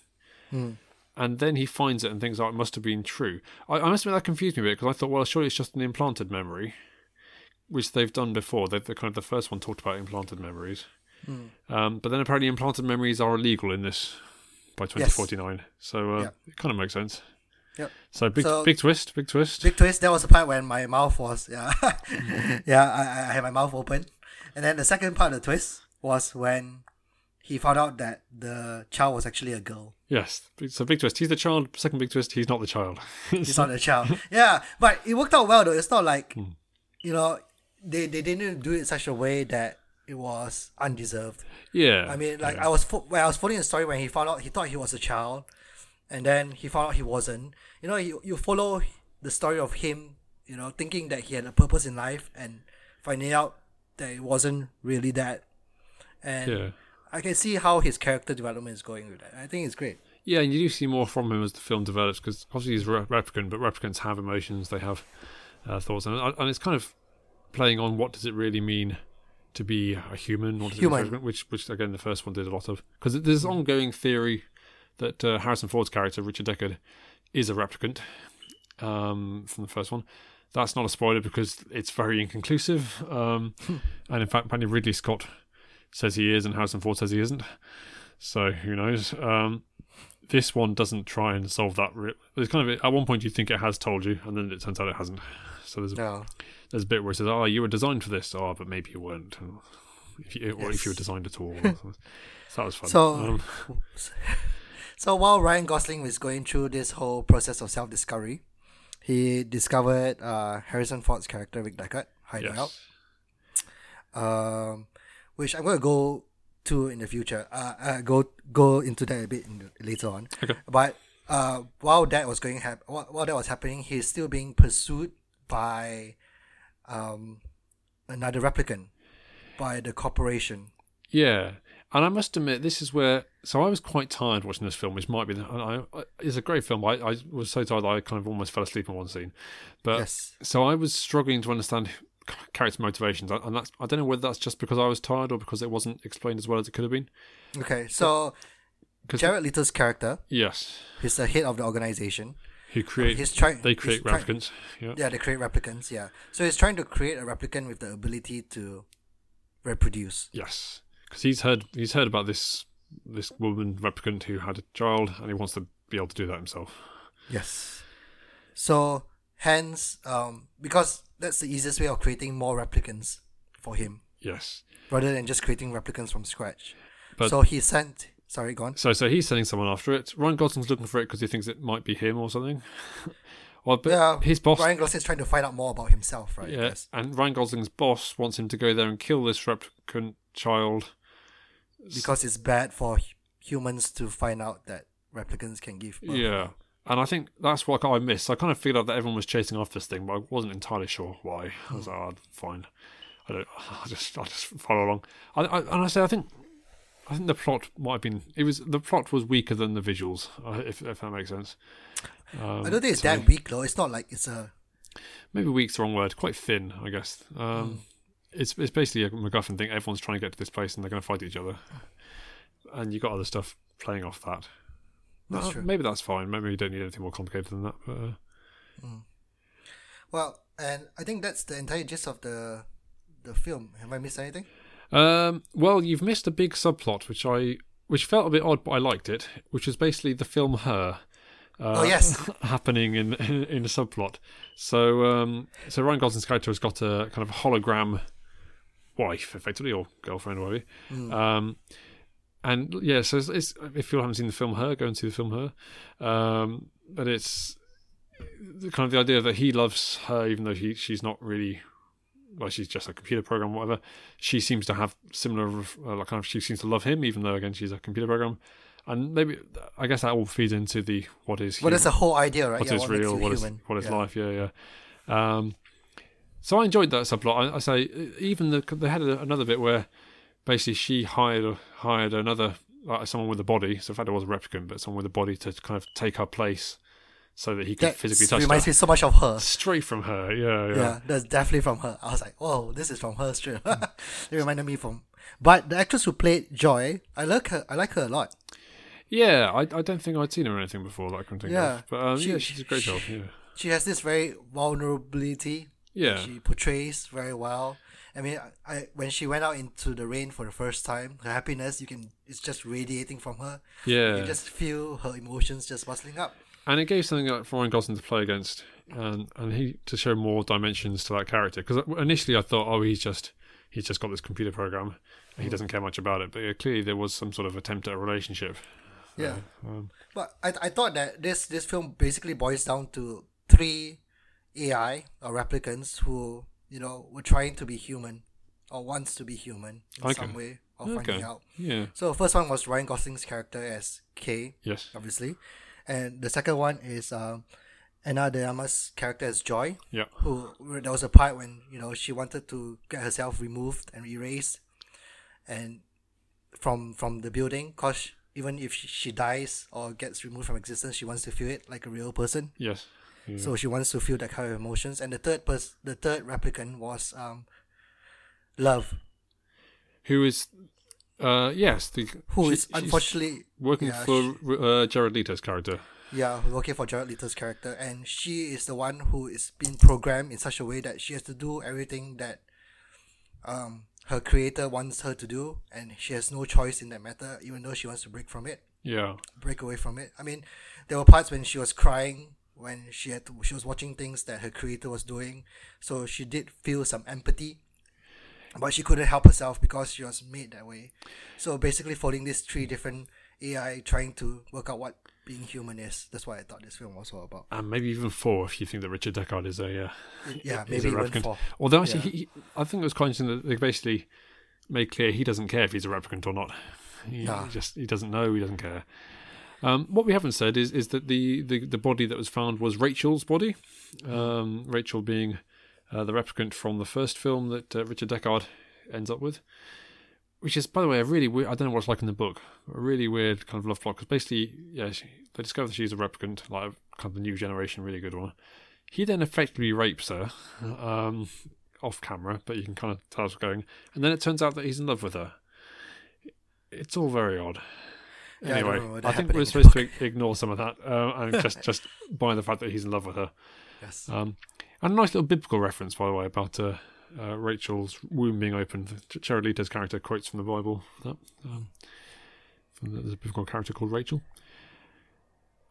And then he finds it and thinks, "Oh, it must have been true." I, I must admit that confused me a bit because I thought, well, surely it's just an implanted memory, which they've done before. They've the kind of the first one talked about implanted memories, um, but then apparently implanted memories are illegal in this by 2049. So uh, Yeah. it kind of makes sense. Yep. So big So- big twist, big twist. Big twist. That was the part when my mouth was yeah, yeah. I, I had my mouth open, and then the second part of the twist was when he found out that the child was actually a girl. yes, so big twist. He's the child. Second big twist. He's not the child. He's not the child. Yeah, but it worked out well though. It's not like Hmm. you know they they didn't do it in such a way that it was undeserved. yeah. I mean, like yeah. I was fo- when I was following the story when he found out he thought he was a child, and then he found out he wasn't. You know, you you follow the story of him, you know, thinking that he had a purpose in life, and finding out that it wasn't really that. And Yeah. I can see how his character development is going with that. I think it's great. Yeah, and you do see more from him as the film develops because obviously he's a replicant, but replicants have emotions, they have uh, thoughts, and, and it's kind of playing on what does it really mean to be a human, what does Human. it mean to be a replicant, which, which again the first one did a lot of because there's ongoing theory that uh, Harrison Ford's character Richard Deckard is a replicant um, from the first one. That's not a spoiler because it's very inconclusive, um, and in fact, apparently Ridley Scott says he is, and Harrison Ford says he isn't. So who knows? Um, this one doesn't try and solve that. Re- there's kind of at one point you think it has told you, and then it turns out it hasn't. So there's a, No. there's a bit where it says, "Oh, you were designed for this," oh, but maybe you weren't. If you, or if you were designed at all. so that was fun. So- um, So while Ryan Gosling was going through this whole process of self discovery, he discovered uh, Harrison Ford's character Rick Deckard hiding out. um, which I'm going to go to in the future. Uh, uh, go go into that a bit in the, later on. Okay. But uh, while that was going hap- while, while that was happening, he's still being pursued by um, another replicant by the corporation. Yeah, And I must admit, this is where. So I was quite tired watching this film, which might be. I, I, it's a great film. I, I was so tired that I kind of almost fell asleep in one scene. But yes. so I was struggling to understand character motivations, and that's. I don't know whether that's just because I was tired or because it wasn't explained as well as it could have been. Okay, so Jared Leto's character, Yes, he's the head of the organization. who create? He's trying. They create try- replicants. Yeah. Yeah, they create replicants. Yeah, so he's trying to create a replicant with the ability to reproduce. Yes, because he's heard he's heard about this this woman replicant who had a child, and he wants to be able to do that himself. Yes. So hence, um, because that's the easiest way of creating more replicants for him, Yes. rather than just creating replicants from scratch. But- so he sent. Sorry, go on. So so he's sending someone after it. Ryan Gosling's looking for it because he thinks it might be him or something. or but Yeah, his boss. Ryan Gosling's trying to find out more about himself, right? yeah, Yes. and Ryan Gosling's boss wants him to go there and kill this replicant child. Because it's bad for humans to find out that replicants can give birth. Yeah. And I think that's what I missed. I kind of figured out that everyone was chasing after this thing, but I wasn't entirely sure why. I was like, oh, fine. I don't. I just, I just follow along. I, I, and I say, I think, I think the plot might have been. It was the plot was weaker than the visuals, uh, if if that makes sense. Um, I don't think it's to that weak though. It's not like it's a Maybe weak's the wrong word. Quite thin, I guess. Um, It's it's basically a MacGuffin thing. Everyone's trying to get to this place, and they're going to fight each other. And you got other stuff playing off that. That's true. Maybe that's fine. Maybe you don't need anything more complicated than that. But, uh, well, and I think that's the entire gist of the the film. Have I missed anything? Um, well, you've missed a big subplot, which I which felt a bit odd, but I liked it. Which was basically the film Her. Uh, Oh, yes. happening in in a subplot. So um, so Ryan Gosling's character has got a kind of hologram wife, effectively, or girlfriend, or whatever. Hmm. Um, and yeah, so it's, it's, if you haven't seen the film Her, go and see the film Her. Um, but it's the kind of the idea that he loves her, even though he she's not really well, she's just a computer program, whatever. She seems to have similar, uh, like kind of, she seems to love him, even though again she's a computer program. And maybe I guess that all feeds into the what is Well, that's the whole idea, right? what yeah, is what real, what is what is yeah. life. Yeah, yeah. Um, so I enjoyed that subplot. I, I say even the they had a, another bit where basically she hired hired another like someone with a body. So in fact, it was a replicant, but someone with a body to kind of take her place, so that he could That physically touch reminds her. me so much of her. Straight from her, yeah, yeah. Yeah. that's definitely from her. I was like, whoa, this is from her straight. it reminded me from. But the actress who played Joy, I like her. I like her a lot. Yeah, I, I don't think I'd seen her in anything before that I can think Yeah, of. But um, she- yeah, she did a great she- job. Yeah, She has this very vulnerability. Yeah, She portrays very well. I mean, I, I when she went out into the rain for the first time, her happiness you can it's just radiating from her. You yeah. can just feel her emotions just bustling up. and it gave something like for Ryan Gosling to play against, and and he to show more dimensions to that character. Because initially I thought, oh, he's just he's just got this computer program, and he doesn't care much about it. But yeah, clearly there was some sort of attempt at a relationship. Yeah. Um, But I, I thought that this this film basically boils down to three AI or replicants who you know were trying to be human or wants to be human in Okay. some way of Okay. finding out. yeah. So the first one was Ryan Gosling's character as K, Yes. obviously, and the second one is um, Ana de Armas' character as Joy, Yeah. who there was a part when you know she wanted to get herself removed and erased, and from from the building, cause even if she, she dies or gets removed from existence, she wants to feel it like a real person. Yes. Yeah. So she wants to feel that kind of emotions. And the third pers- the third replicant was um, Love, Who is? Uh, yes. The who she- is unfortunately working yeah, for uh, Jared Leto's character. Yeah, working for Jared Leto's character, and she is the one who is being programmed in such a way that she has to do everything that um her creator wants her to do, and she has no choice in that matter, even though she wants to break from it, Yeah. break away from it. I mean, there were parts when she was crying when she had to, she was watching things that her creator was doing, so she did feel some empathy. But she couldn't help herself because she was made that way. So basically, following these three different AI trying to work out what being human is. That's what I thought this film was all about. And maybe even four if you think that Richard Deckard is a uh, Yeah, maybe a even four. Although actually, Yeah. he, he- I think it was quite interesting that they basically made clear he doesn't care if he's a replicant or not. He Nah. just he doesn't know. He doesn't care. Um, what we haven't said is is that the, the, the body that was found was Rachel's body. Um, Rachel being uh, the replicant from the first film that uh, Richard Deckard ends up with. which is, by the way, a really weird. I don't know what it's like in the book. A really weird kind of love plot because basically, yeah, she, they discover that she's a replicant, like kind of the new generation, really good one. He then effectively rapes her um, off camera, but you can kind of tell what's going. And then it turns out that he's in love with her. It's all very odd. Yeah, I anyway, know I, think we're supposed to ignore some of that uh, and just just buy the fact that he's in love with her. Yes. Um, and a nice little biblical reference, by the way, about uh, uh, Rachel's womb being opened. Jared Leto's character quotes from the Bible. That um, from the, there's a biblical character called Rachel.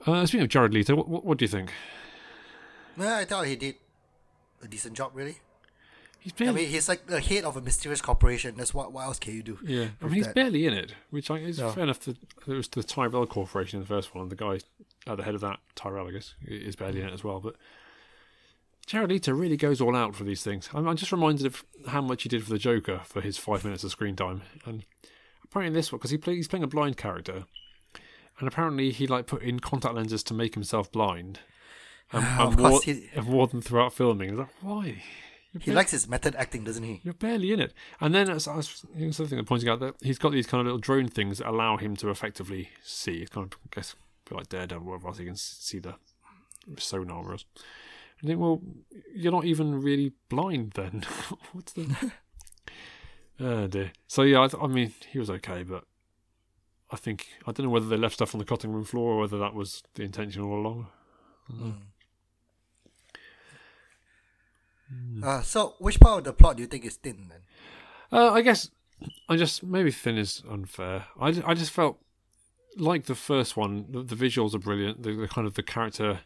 Uh, speaking of Jared Leto, what, what, what do you think? I thought he did a decent job, really. He's I barely, mean, he's like the head of a mysterious corporation. That's what. What else can you do? yeah, I mean, he's that. barely in it, which I, is Yeah. fair enough. That it was the Tyrell Corporation in the first one, and the guy at the head of that, Tyrell, I guess, is barely in it as well. But Jared Leto really goes all out for these things. I'm, I'm just reminded of how much he did for the Joker for his five minutes of screen time, and apparently in this one because he play, he's playing a blind character, and apparently he like put in contact lenses to make himself blind. And, Of and wore, he- and wore them throughout filming. I was like, why? He likes his method acting, doesn't he? You're barely in it. And then as I was here's something that pointing out that he's got these kind of little drone things that allow him to effectively see. It's kind of, I guess, a bit like Daredevil, whatever else he can see the sonar else. I think, well, you're not even really blind then. What's the. oh dear. So yeah, I, th- I mean, he was okay, but I think I don't know whether they left stuff on the cutting room floor or whether that was the intention all along. Mm. Hmm. Uh, so, which part of the plot do you think is thin then? Uh, I guess I just maybe thin is unfair. I, I just felt like the first one. The, the visuals are brilliant. The, the kind of the character,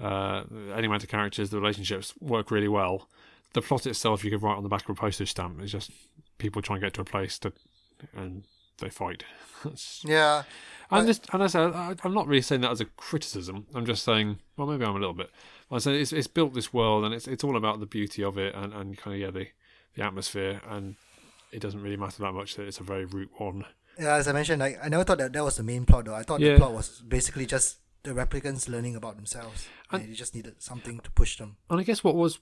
uh, the animated characters, the relationships work really well. The plot itself, you could write on the back of a postage stamp. It's just people trying to get to a place to, and they fight. That's- Yeah, I'm I- just, and I said, I- I'm not really saying that as a criticism. I'm just saying, well, maybe I'm a little bit. I say it's, it's built this world, and it's it's all about the beauty of it, and, and kind of yeah, the the atmosphere, and it doesn't really matter that much that it's a very root one. yeah. As I mentioned, I, I never thought that that was the main plot. Though I thought Yeah. the plot was basically just the replicants learning about themselves. And And- they just needed something to push them. And I guess what was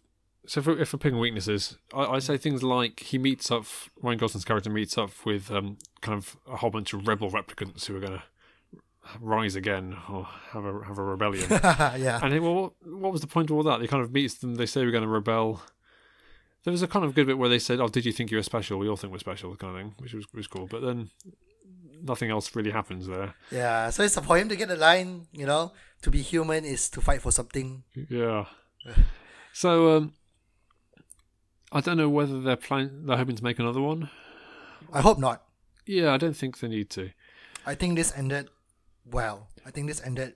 so if, we're- if we're picking weaknesses, I, I say things like he meets up. Ryan Gosling's character meets up with um, kind of a whole bunch of rebel replicants who are going to rise again or have a have a rebellion. yeah, And it, well, what, what was the point of all that? He kind of meets them. They say we're going to rebel. There was a kind of good bit where they said, "Oh, did you think you were special? We all think we're special," kind of thing, which was was cool. But then nothing else really happens there. yeah. So it's for him to get the line. You know, to be human is to fight for something. Yeah. So um, I don't know whether they're plan- they're hoping to make another one. I hope not. Yeah, I don't think they need to. I think this ended well. I think this ended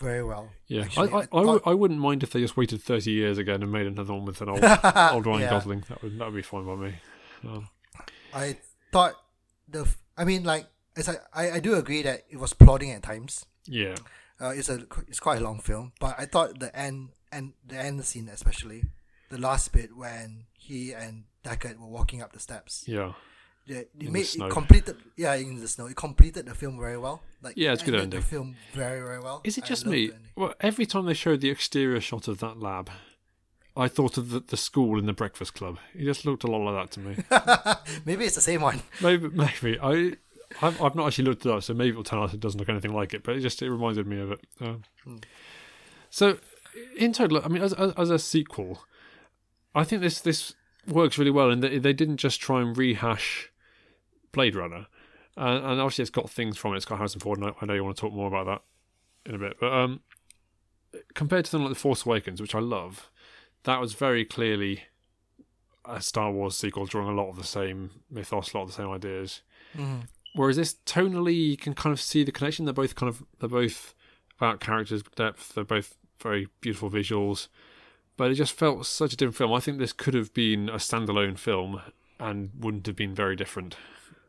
very well. Yeah, actually. I, I, I, thought- w- I wouldn't mind if they just waited thirty years again and made another one with an old old Ryan Yeah. Gosling. That would that would be fine by me. Um, I thought the. f- I mean, like, as I, I, I do agree that it was plodding at times. yeah, Uh, it's a it's quite a long film, but I thought the end and the end scene especially, the last bit when he and Deckard were walking up the steps, yeah, yeah, it made snow. it completed. Yeah, in the snow, it completed the film very well. Like Yeah, it's good ending. The film very very well. Is it just me? Well, every time they showed the exterior shot of that lab, I thought of the, the school in the Breakfast Club. It just looked a lot like that to me. Maybe it's the same one. maybe, maybe I. I've, I've not actually looked it up, so maybe it'll turn out it doesn't look anything like it. But it just it reminded me of it. Um, So, in total, I mean, as, as as a sequel, I think this this works really well, and they, they didn't just try and rehash Blade Runner, and, and obviously it's got things from it. It's got Harrison Ford, and I, I know you want to talk more about that in a bit, but um, compared to something like The Force Awakens, which I love, that was very clearly a Star Wars sequel, drawing a lot of the same mythos, a lot of the same ideas. Mhm. Whereas this tonally, you can kind of see the connection. They're both kind of they're both about characters depth. They're both very beautiful visuals, but it just felt such a different film. I think this could have been a standalone film and wouldn't have been very different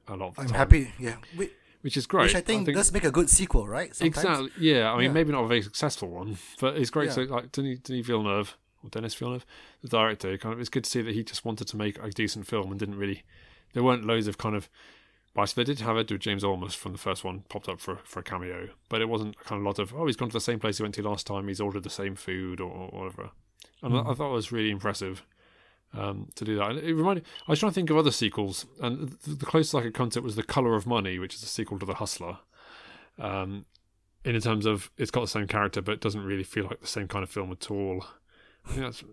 a lot I'm time. happy. Yeah, Whi- which is great. which I think, does make a good sequel, right? Sometimes. exactly. Yeah, I mean Yeah. maybe not a very successful one, but it's great. Yeah. So like Denis, Denis Villeneuve or Dennis Villeneuve, the director, kind of it's good to see that he just wanted to make a decent film and didn't really. There weren't loads of kind of. So they did have Edward James Olmos from the first one popped up for for a cameo, but it wasn't kind of a lot of oh he's gone to the same place he went to last time, he's ordered the same food or, or whatever. And I, I thought it was really impressive. um, to do that. And It reminded. I was trying to think of other sequels, and the, the closest I could come to it was The Color of Money, which is a sequel to The Hustler. Um, in terms of it's got the same character, but it doesn't really feel like the same kind of film at all. I think that's.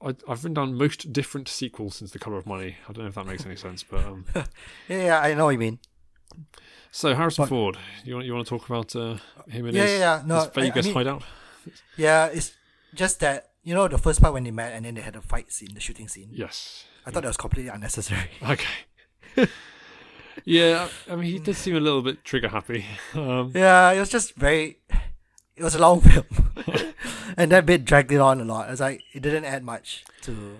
I, I've written down most different sequels since The Color of Money. I don't know if that makes any sense, but um, Yeah, I know what you mean. so Harrison But- Ford, you want you want to talk about uh, him and Yeah, his, yeah, yeah. No, his I- I Vegas mean- hideout? Yeah, it's just that you know the first part when they met and then they had a fight scene, the shooting scene. Yes. I thought that was completely unnecessary. Okay. yeah, I mean, he did seem a little bit trigger happy. Um, Yeah, it was just very. It was a long film, and that bit dragged it on a lot. It's like it didn't add much to.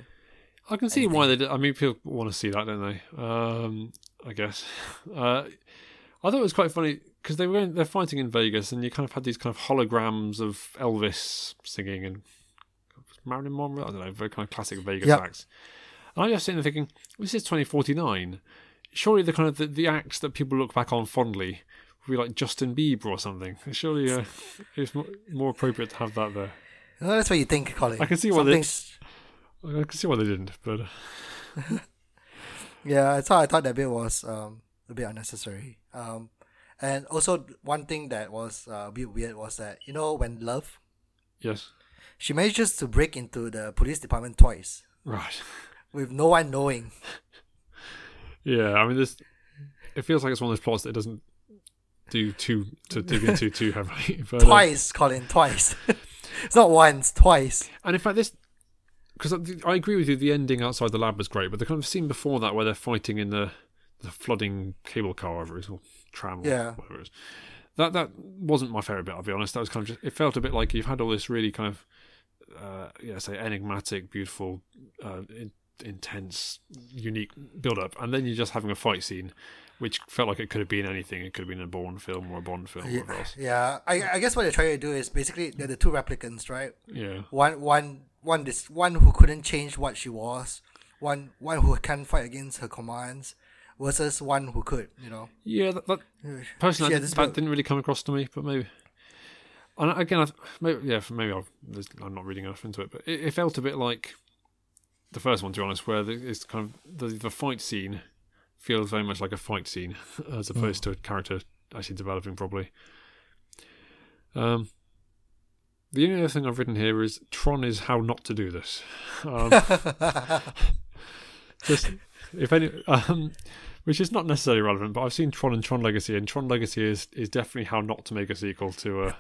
I can see why they did. I mean, people want to see that, don't they? Um, I guess. Uh, I thought it was quite funny because they were they're fighting in Vegas, and you kind of had these kind of holograms of Elvis singing and Marilyn Monroe. I don't know, very kind of classic Vegas Yep. acts. And I just sitting there thinking, this is 2049. Surely the kind of the, the acts that people look back on fondly would be like Justin Bieber or something. Surely uh, it's more, more appropriate to have that there. Well, that's what you think, Colin. I can see why they- I can see why they didn't, but uh, Yeah, I thought I thought that bit was um a bit unnecessary. Um, and also one thing that was uh, a bit weird was that you know when Love yes, she manages to break into the police department twice right. with no one knowing. Yeah, I mean, this. It feels like it's one of those plots that doesn't do too to dig into too heavily. But, uh, Twice, Colin, twice. it's not once, twice. and in fact, this because I agree with you. The ending outside the lab was great, but the kind of scene before that where they're fighting in the the flooding cable car, whatever it is, or tram, or Yeah. whatever it is. That that wasn't my favorite bit. I'll be honest. That was kind of just. It felt a bit like you've had all this really kind of, uh, yeah, say enigmatic, beautiful, uh, in, intense, unique build up, and then you're just having a fight scene, which felt like it could have been anything. It could have been a Bourne film or a Bond film or Yeah, whatever else. yeah. I, I guess what they're trying to do is basically they're the two replicants, right? Yeah. One one one this one who couldn't change what she was, one one who can't fight against her commands, versus one who could. You know. Yeah, that, that personally that, that didn't really come across to me, but maybe. And again, I, maybe yeah, maybe I've, there's- I'm not reading enough into it, but it, it felt a bit like the first one, to be honest, where the, it's kind of the, the fight scene feels very much like a fight scene as opposed to a character actually developing properly. Um, the only other thing I've written here is Tron is how not to do this. Um, just if any, um, which is not necessarily relevant, but I've seen Tron and Tron Legacy, and Tron Legacy is is definitely how not to make a sequel to a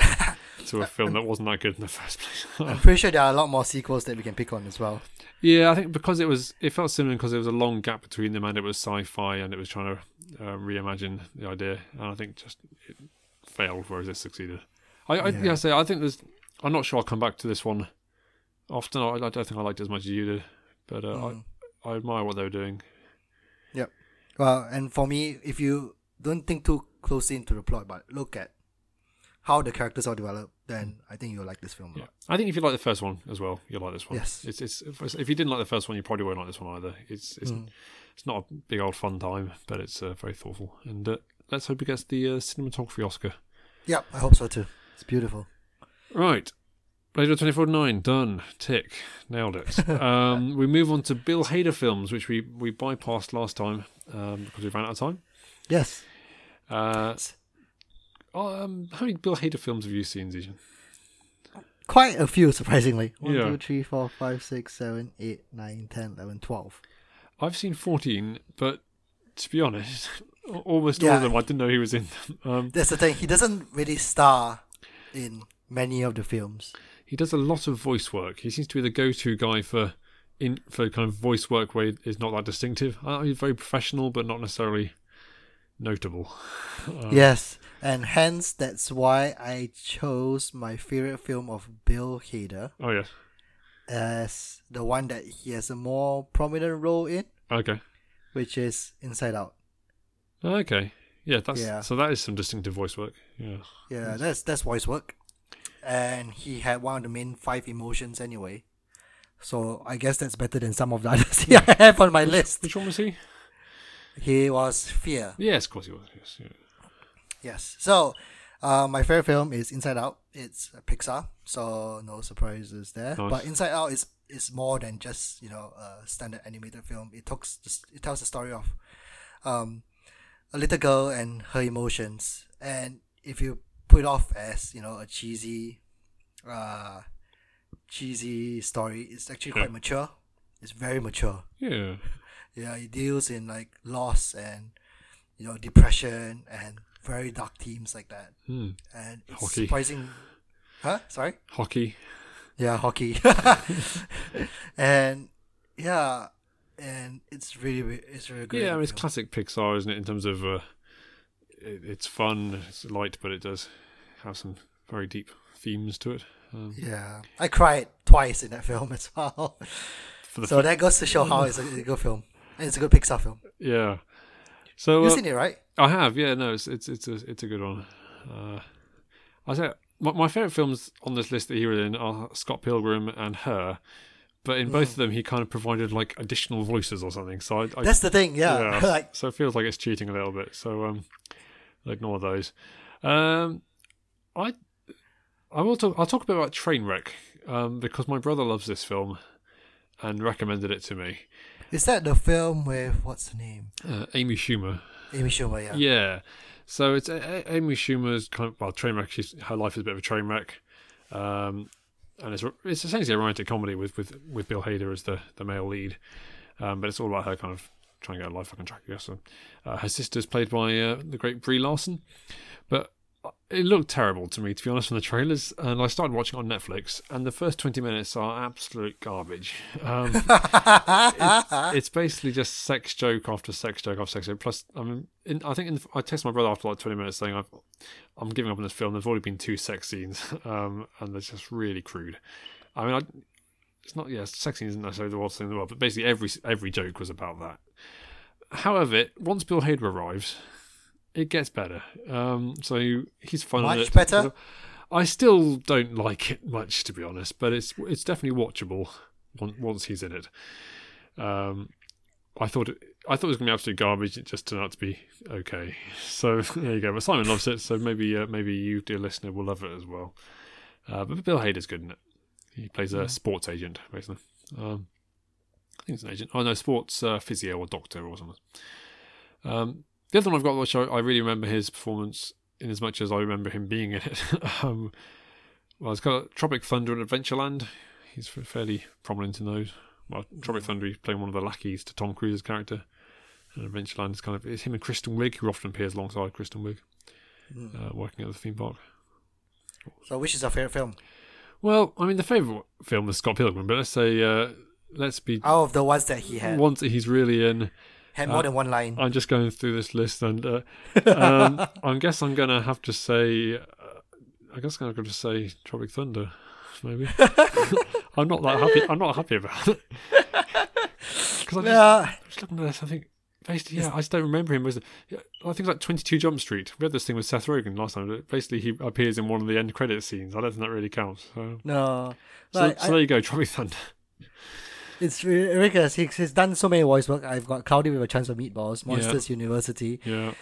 to a film that wasn't that good in the first place. I'm pretty sure there are a lot more sequels that we can pick on as well. yeah, I think because it was it felt similar because there was a long gap between them, and it was sci-fi, and it was trying to uh, reimagine the idea, and I think just it failed, whereas it succeeded. I, I Yeah. yeah, say I think there's. I'm not sure I'll come back to this one often. I, I don't think I liked it as much as you did, but uh, Mm. I I admire what they were doing. Well, and for me, if you don't think too closely into the plot, but look at how the characters are developed, then I think you'll like this film a Yeah, lot. I think if you like the first one as well, you'll like this one. Yes. it's it's if, you didn't like the first one, you probably won't like this one either. It's it's Mm. it's not a big old fun time, but it's uh, very thoughtful. And uh, let's hope it gets the uh, cinematography Oscar. Yep, I hope so too. It's beautiful. Right. Blade Runner 2049, done. Tick. Nailed it. um, we move on to Bill Hader films, which we, we bypassed last time um, because we ran out of time. Yes. Uh, um, how many Bill Hader films have you seen, Zijan? Quite a few, surprisingly. One, Yeah. two, three, four, five, six, seven, eight, nine, ten, eleven, twelve. I've seen 14, but to be honest, almost all Yeah. of them I didn't know he was in them. Um, That's the thing. He doesn't really star in many of the films. he does a lot of voice work. He seems to be the go-to guy for in for kind of voice work where is not that distinctive. Uh, he's very professional, but not necessarily notable. Uh, Yes, and hence that's why I chose my favorite film of Bill Hader Oh yes. as the one that he has a more prominent role in, Okay. which is Inside Out. Okay. Yeah. That's Yeah. so. That is some distinctive voice work. Yeah. Yeah, that's that's voice work, and he had one of the main five emotions anyway. So I guess that's better than some of the others I have on my list. Which one was he? He was fear. Yes, of course he was. Yes. Yeah. Yes. So, uh, my favorite film is Inside Out. It's a Pixar, so no surprises there. Nice. But Inside Out is is more than just you know a standard animated film. It talks it tells the story of um, a little girl and her emotions, and if you put it off as you know a cheesy, uh, cheesy story, it's actually quite mature. It's very mature. Yeah. Yeah, it deals in like loss and you know depression and very dark themes like that, Hmm. and it's Hockey. surprising. Huh? Sorry. Hockey. Yeah, hockey. and yeah, and it's really, it's really great. Yeah, I mean, it's classic Pixar, isn't it? In terms of uh, it, it's fun, it's light, but it does have some very deep themes to it. Um, Yeah, I cried twice in that film as well. so that goes to show how it's a, good film. And it's a good Pixar film. yeah. So You've uh, seen it, right? I have, yeah. No, it's it's it's a it's a good one. Uh, I say my, my favorite films on this list that he was in are Scott Pilgrim and Her, but in Mm. both of them he kind of provided like additional voices or something. So I, I That's the thing. Yeah, Yeah. like so it feels like it's cheating a little bit. So um, ignore those. Um, I I will talk. I'll talk a bit about Trainwreck um, because my brother loves this film and recommended it to me. is that the film with what's the name? Uh, Amy Schumer. Amy Schumer. Yeah. Yeah. So it's A- A- Amy Schumer's kind of well train wreck. She's her life is a bit of a train wreck, um, and it's it's essentially a romantic comedy with with, with Bill Hader as the the male lead, um, but it's all about her kind of trying to get her life on track. I guess. So, uh, her sister's played by uh, the great Brie Larson, but it looked terrible to me to be honest from the trailers. And I started watching on Netflix, and the first twenty minutes are absolute garbage. Um, it's, it's basically just sex joke after sex joke after sex joke. Plus, I mean, in, I think in, I texted my brother after like twenty minutes saying I've, I'm giving up on this film. There's already been two sex scenes, um, and they're just really crude. I mean, I, it's not yeah, sex scenes isn't necessarily the worst thing in the world, but basically every every joke was about that. However, once Bill Hader arrives, it gets better. Um, so he's fun. Much better? I still don't like it much, to be honest, but it's it's definitely watchable once, once he's in it. Um, I thought it, I thought it was going to be absolute garbage. It just turned out to be okay. So there you go. But Simon loves it, so maybe uh, maybe you, dear listener, will love it as well. Uh, but Bill Hader's good in it. He plays a sports agent, basically. Um, I think it's an agent. Oh no, sports uh, physio or doctor or something. Um, the other one I've got, which I, I really remember his performance in as much as I remember him being in it. um, well, it's got Tropic Thunder and Adventureland. He's fairly prominent in those. Well, Tropic Thunder, he's playing one of the lackeys to Tom Cruise's character. And Adventureland is kind of it's him and Kristen Wiig, who often appears alongside Kristen Wiig, uh, working at the theme park. So, which is your favorite film? Well, I mean, the favourite film is Scott Pilgrim, but let's say uh, let's be Oh, of the ones that he had, once he's really in. Had more than one line. I'm just going through this list, and uh, um, I guess I'm going to have to say, uh, I guess I'm going to say Tropic Thunder, maybe. I'm not that happy. I'm not happy about it because I just, yeah, I was looking at this. I think basically, yeah, I just don't remember him. Was yeah, I think it's like 22 Jump Street. We had this thing with Seth Rogen last time. Basically, he appears in one of the end credit scenes. I don't think that really counts. So, no. so, Like, so I- there you go, Tropic Thunder. It's ri- ridiculous. He's, he's done so many voice work. I've got Cloudy with a Chance of Meatballs, Monsters University, Yeah.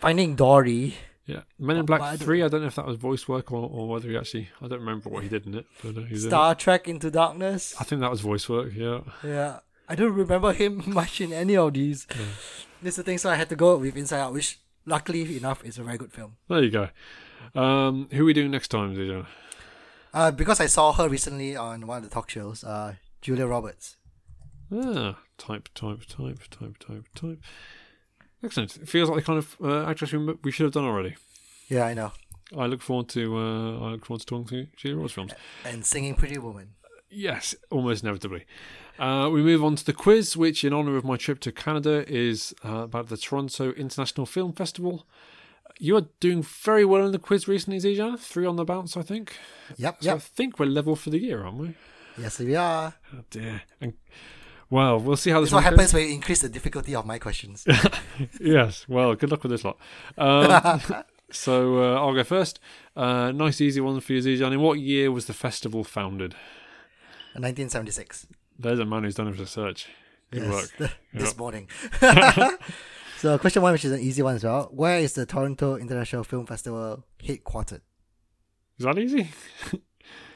Finding Dory. Yeah, Men in Black but I don't- Three. I don't know if that was voice work or, or whether he actually. I don't remember what he did in it, but uh, he was in. Star Trek Into Darkness. I think that was voice work. Yeah, Yeah. I don't remember him much in any of these. This is the thing, so I had to go with Inside Out, which luckily enough is a very good film. there you go. Um, who are we doing next time, Zijan? Uh, because I saw her recently on one of the talk shows, uh, Julia Roberts. Ah, type, type, type, type, type, type. Excellent. It feels like the kind of uh, actress we, we should have done already. Yeah, I know. I look forward to. Uh, I look forward to talking to Julia Roberts films. And singing Pretty Woman. Yes, almost inevitably. Uh, we move on to the quiz, which, in honour of my trip to Canada, is uh, about the Toronto International Film Festival. You are doing very well in the quiz recently, Zijan. Three on the bounce, I think. Yep, So I think we're level for the year, aren't we? Yes, we are. Oh dear. And, well, we'll see how this That's what happens when you increase the difficulty of my questions. Yes. Well, good luck with this lot. Um, so uh, I'll go first. Uh, nice, easy one for you, Zijan. In what year was the festival founded? 1976. There's a man who's done his research. Good Yes, work. this Yep. morning. so, question one, which is an easy one as well. Where is the Toronto International Film Festival headquartered? Is that easy?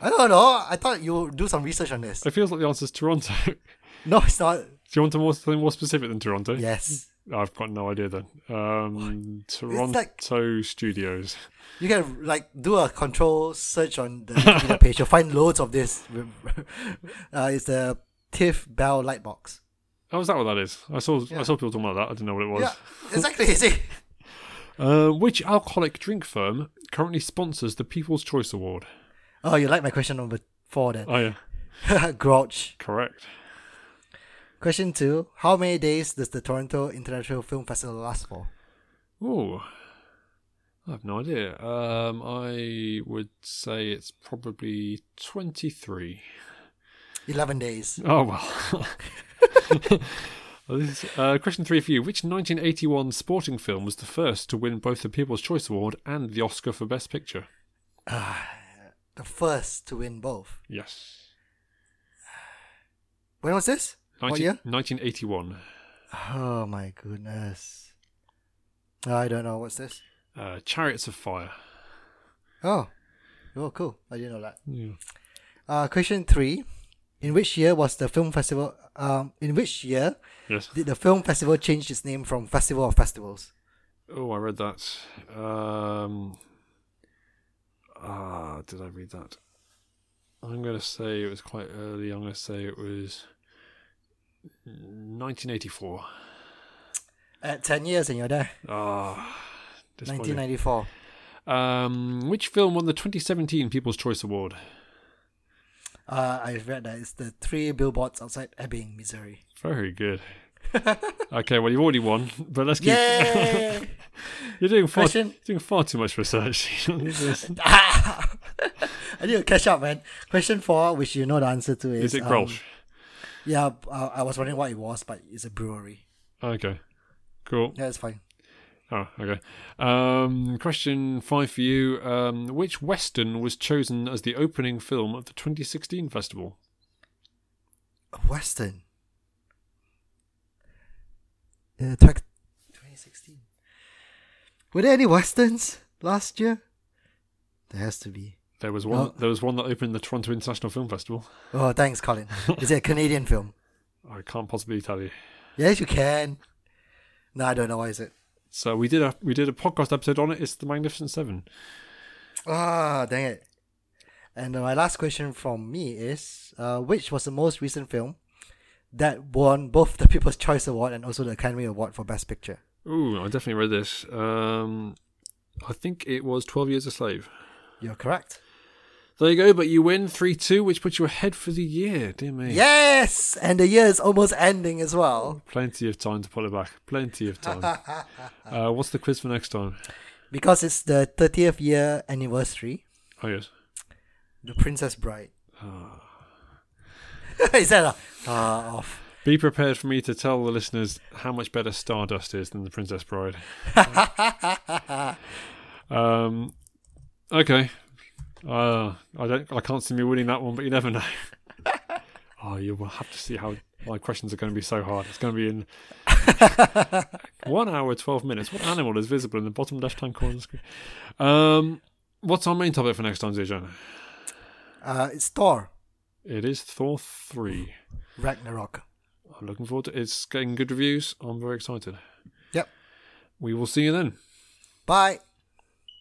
I don't know. I thought you would do some research on this. It feels like the answer is Toronto. No, it's not. Do you want to more something more specific than Toronto? Yes. I've got no idea then. Um, Toronto like- Studios. You can like do a control search on the Wikipedia page. You'll find loads of this. Uh, it's the TIFF Bell Lightbox. Oh, is that what that is? I saw I saw people talking about that. I didn't know what it was. Yeah, exactly. See. Uh, which alcoholic drink firm currently sponsors the People's Choice Award? Oh, you like my question number four then? Oh yeah, Grolsch. correct. Question two: How many days does the Toronto International Film Festival last for? Oh, I have no idea. Um, I would say it's probably twenty-three. Eleven days. Oh well. This is- uh, question three for you. Which 1981 sporting film was the first to win both the People's Choice Award and the Oscar for Best Picture? The first to win both. Yes. When was this? What year? 1981. Oh my goodness. I don't know. What's this? Uh, Chariots of Fire. Oh. Oh, cool. I didn't know that. Yeah. Uh, question three. In which year was the film festival? Um, in which year Yes. did the film festival change its name from Festival of Festivals? Oh, I read that. Um, ah, did I read that? I'm going to say it was quite early. I'm going to say it was 1984. At ten years, and you're there. Ah, disappointing. 1994. Um, which film won the 2017 People's Choice Award? Uh, I've read that it's the three billboards outside Ebbing, Missouri. Very good. Okay, well you've already won, but let's keep. You're doing far, Question? doing far too much research. I need to catch up, man. Question four, which you know the answer to, is is it um, Grolsch? yeah, uh, I was wondering what it was, but it's a brewery. okay, cool. Yeah, it's fine. Oh, okay. Um, question five for you. Um, which Western was chosen as the opening film of the 2016 festival? A Western. Uh, tw- 2016. Were there any Westerns last year? There has to be. There was one. Oh. There was one that opened the Toronto International Film Festival. Oh, thanks, Colin. Is it a Canadian film? I can't possibly tell you. Yes, you can. No, I don't know. Why is it? So we did a we did a podcast episode on it. It's the Magnificent Seven. Ah, dang it. And uh, my last question from me is uh, which was the most recent film that won both the People's Choice Award and also the Academy Award for Best Picture? Ooh, I definitely read this. Um, I think it was Twelve Years a Slave. You're correct. There you go. But you win three two, which puts you ahead for the year. Dear me. Yes! And the year is almost ending as well. Plenty of time to pull it back. Plenty of time. uh, what's the quiz for next time? Because it's the 30th year anniversary, Oh yes. The Princess Bride. Is that a ah off? Be prepared for me to tell the listeners how much better Stardust is than the Princess Bride. um, okay. Uh, I don't. I can't see me winning that one, but you never know. oh, you will have to see how my questions are going to be so hard. It's going to be in one hour twelve minutes. What animal is visible in the bottom left-hand corner of the screen? Um, what's our main topic for next time, Zijan? Uh, it's Thor It is Thor three. Ragnarok. I'm looking forward to it. It's getting good reviews. I'm very excited. Yep. We will see you then. Bye.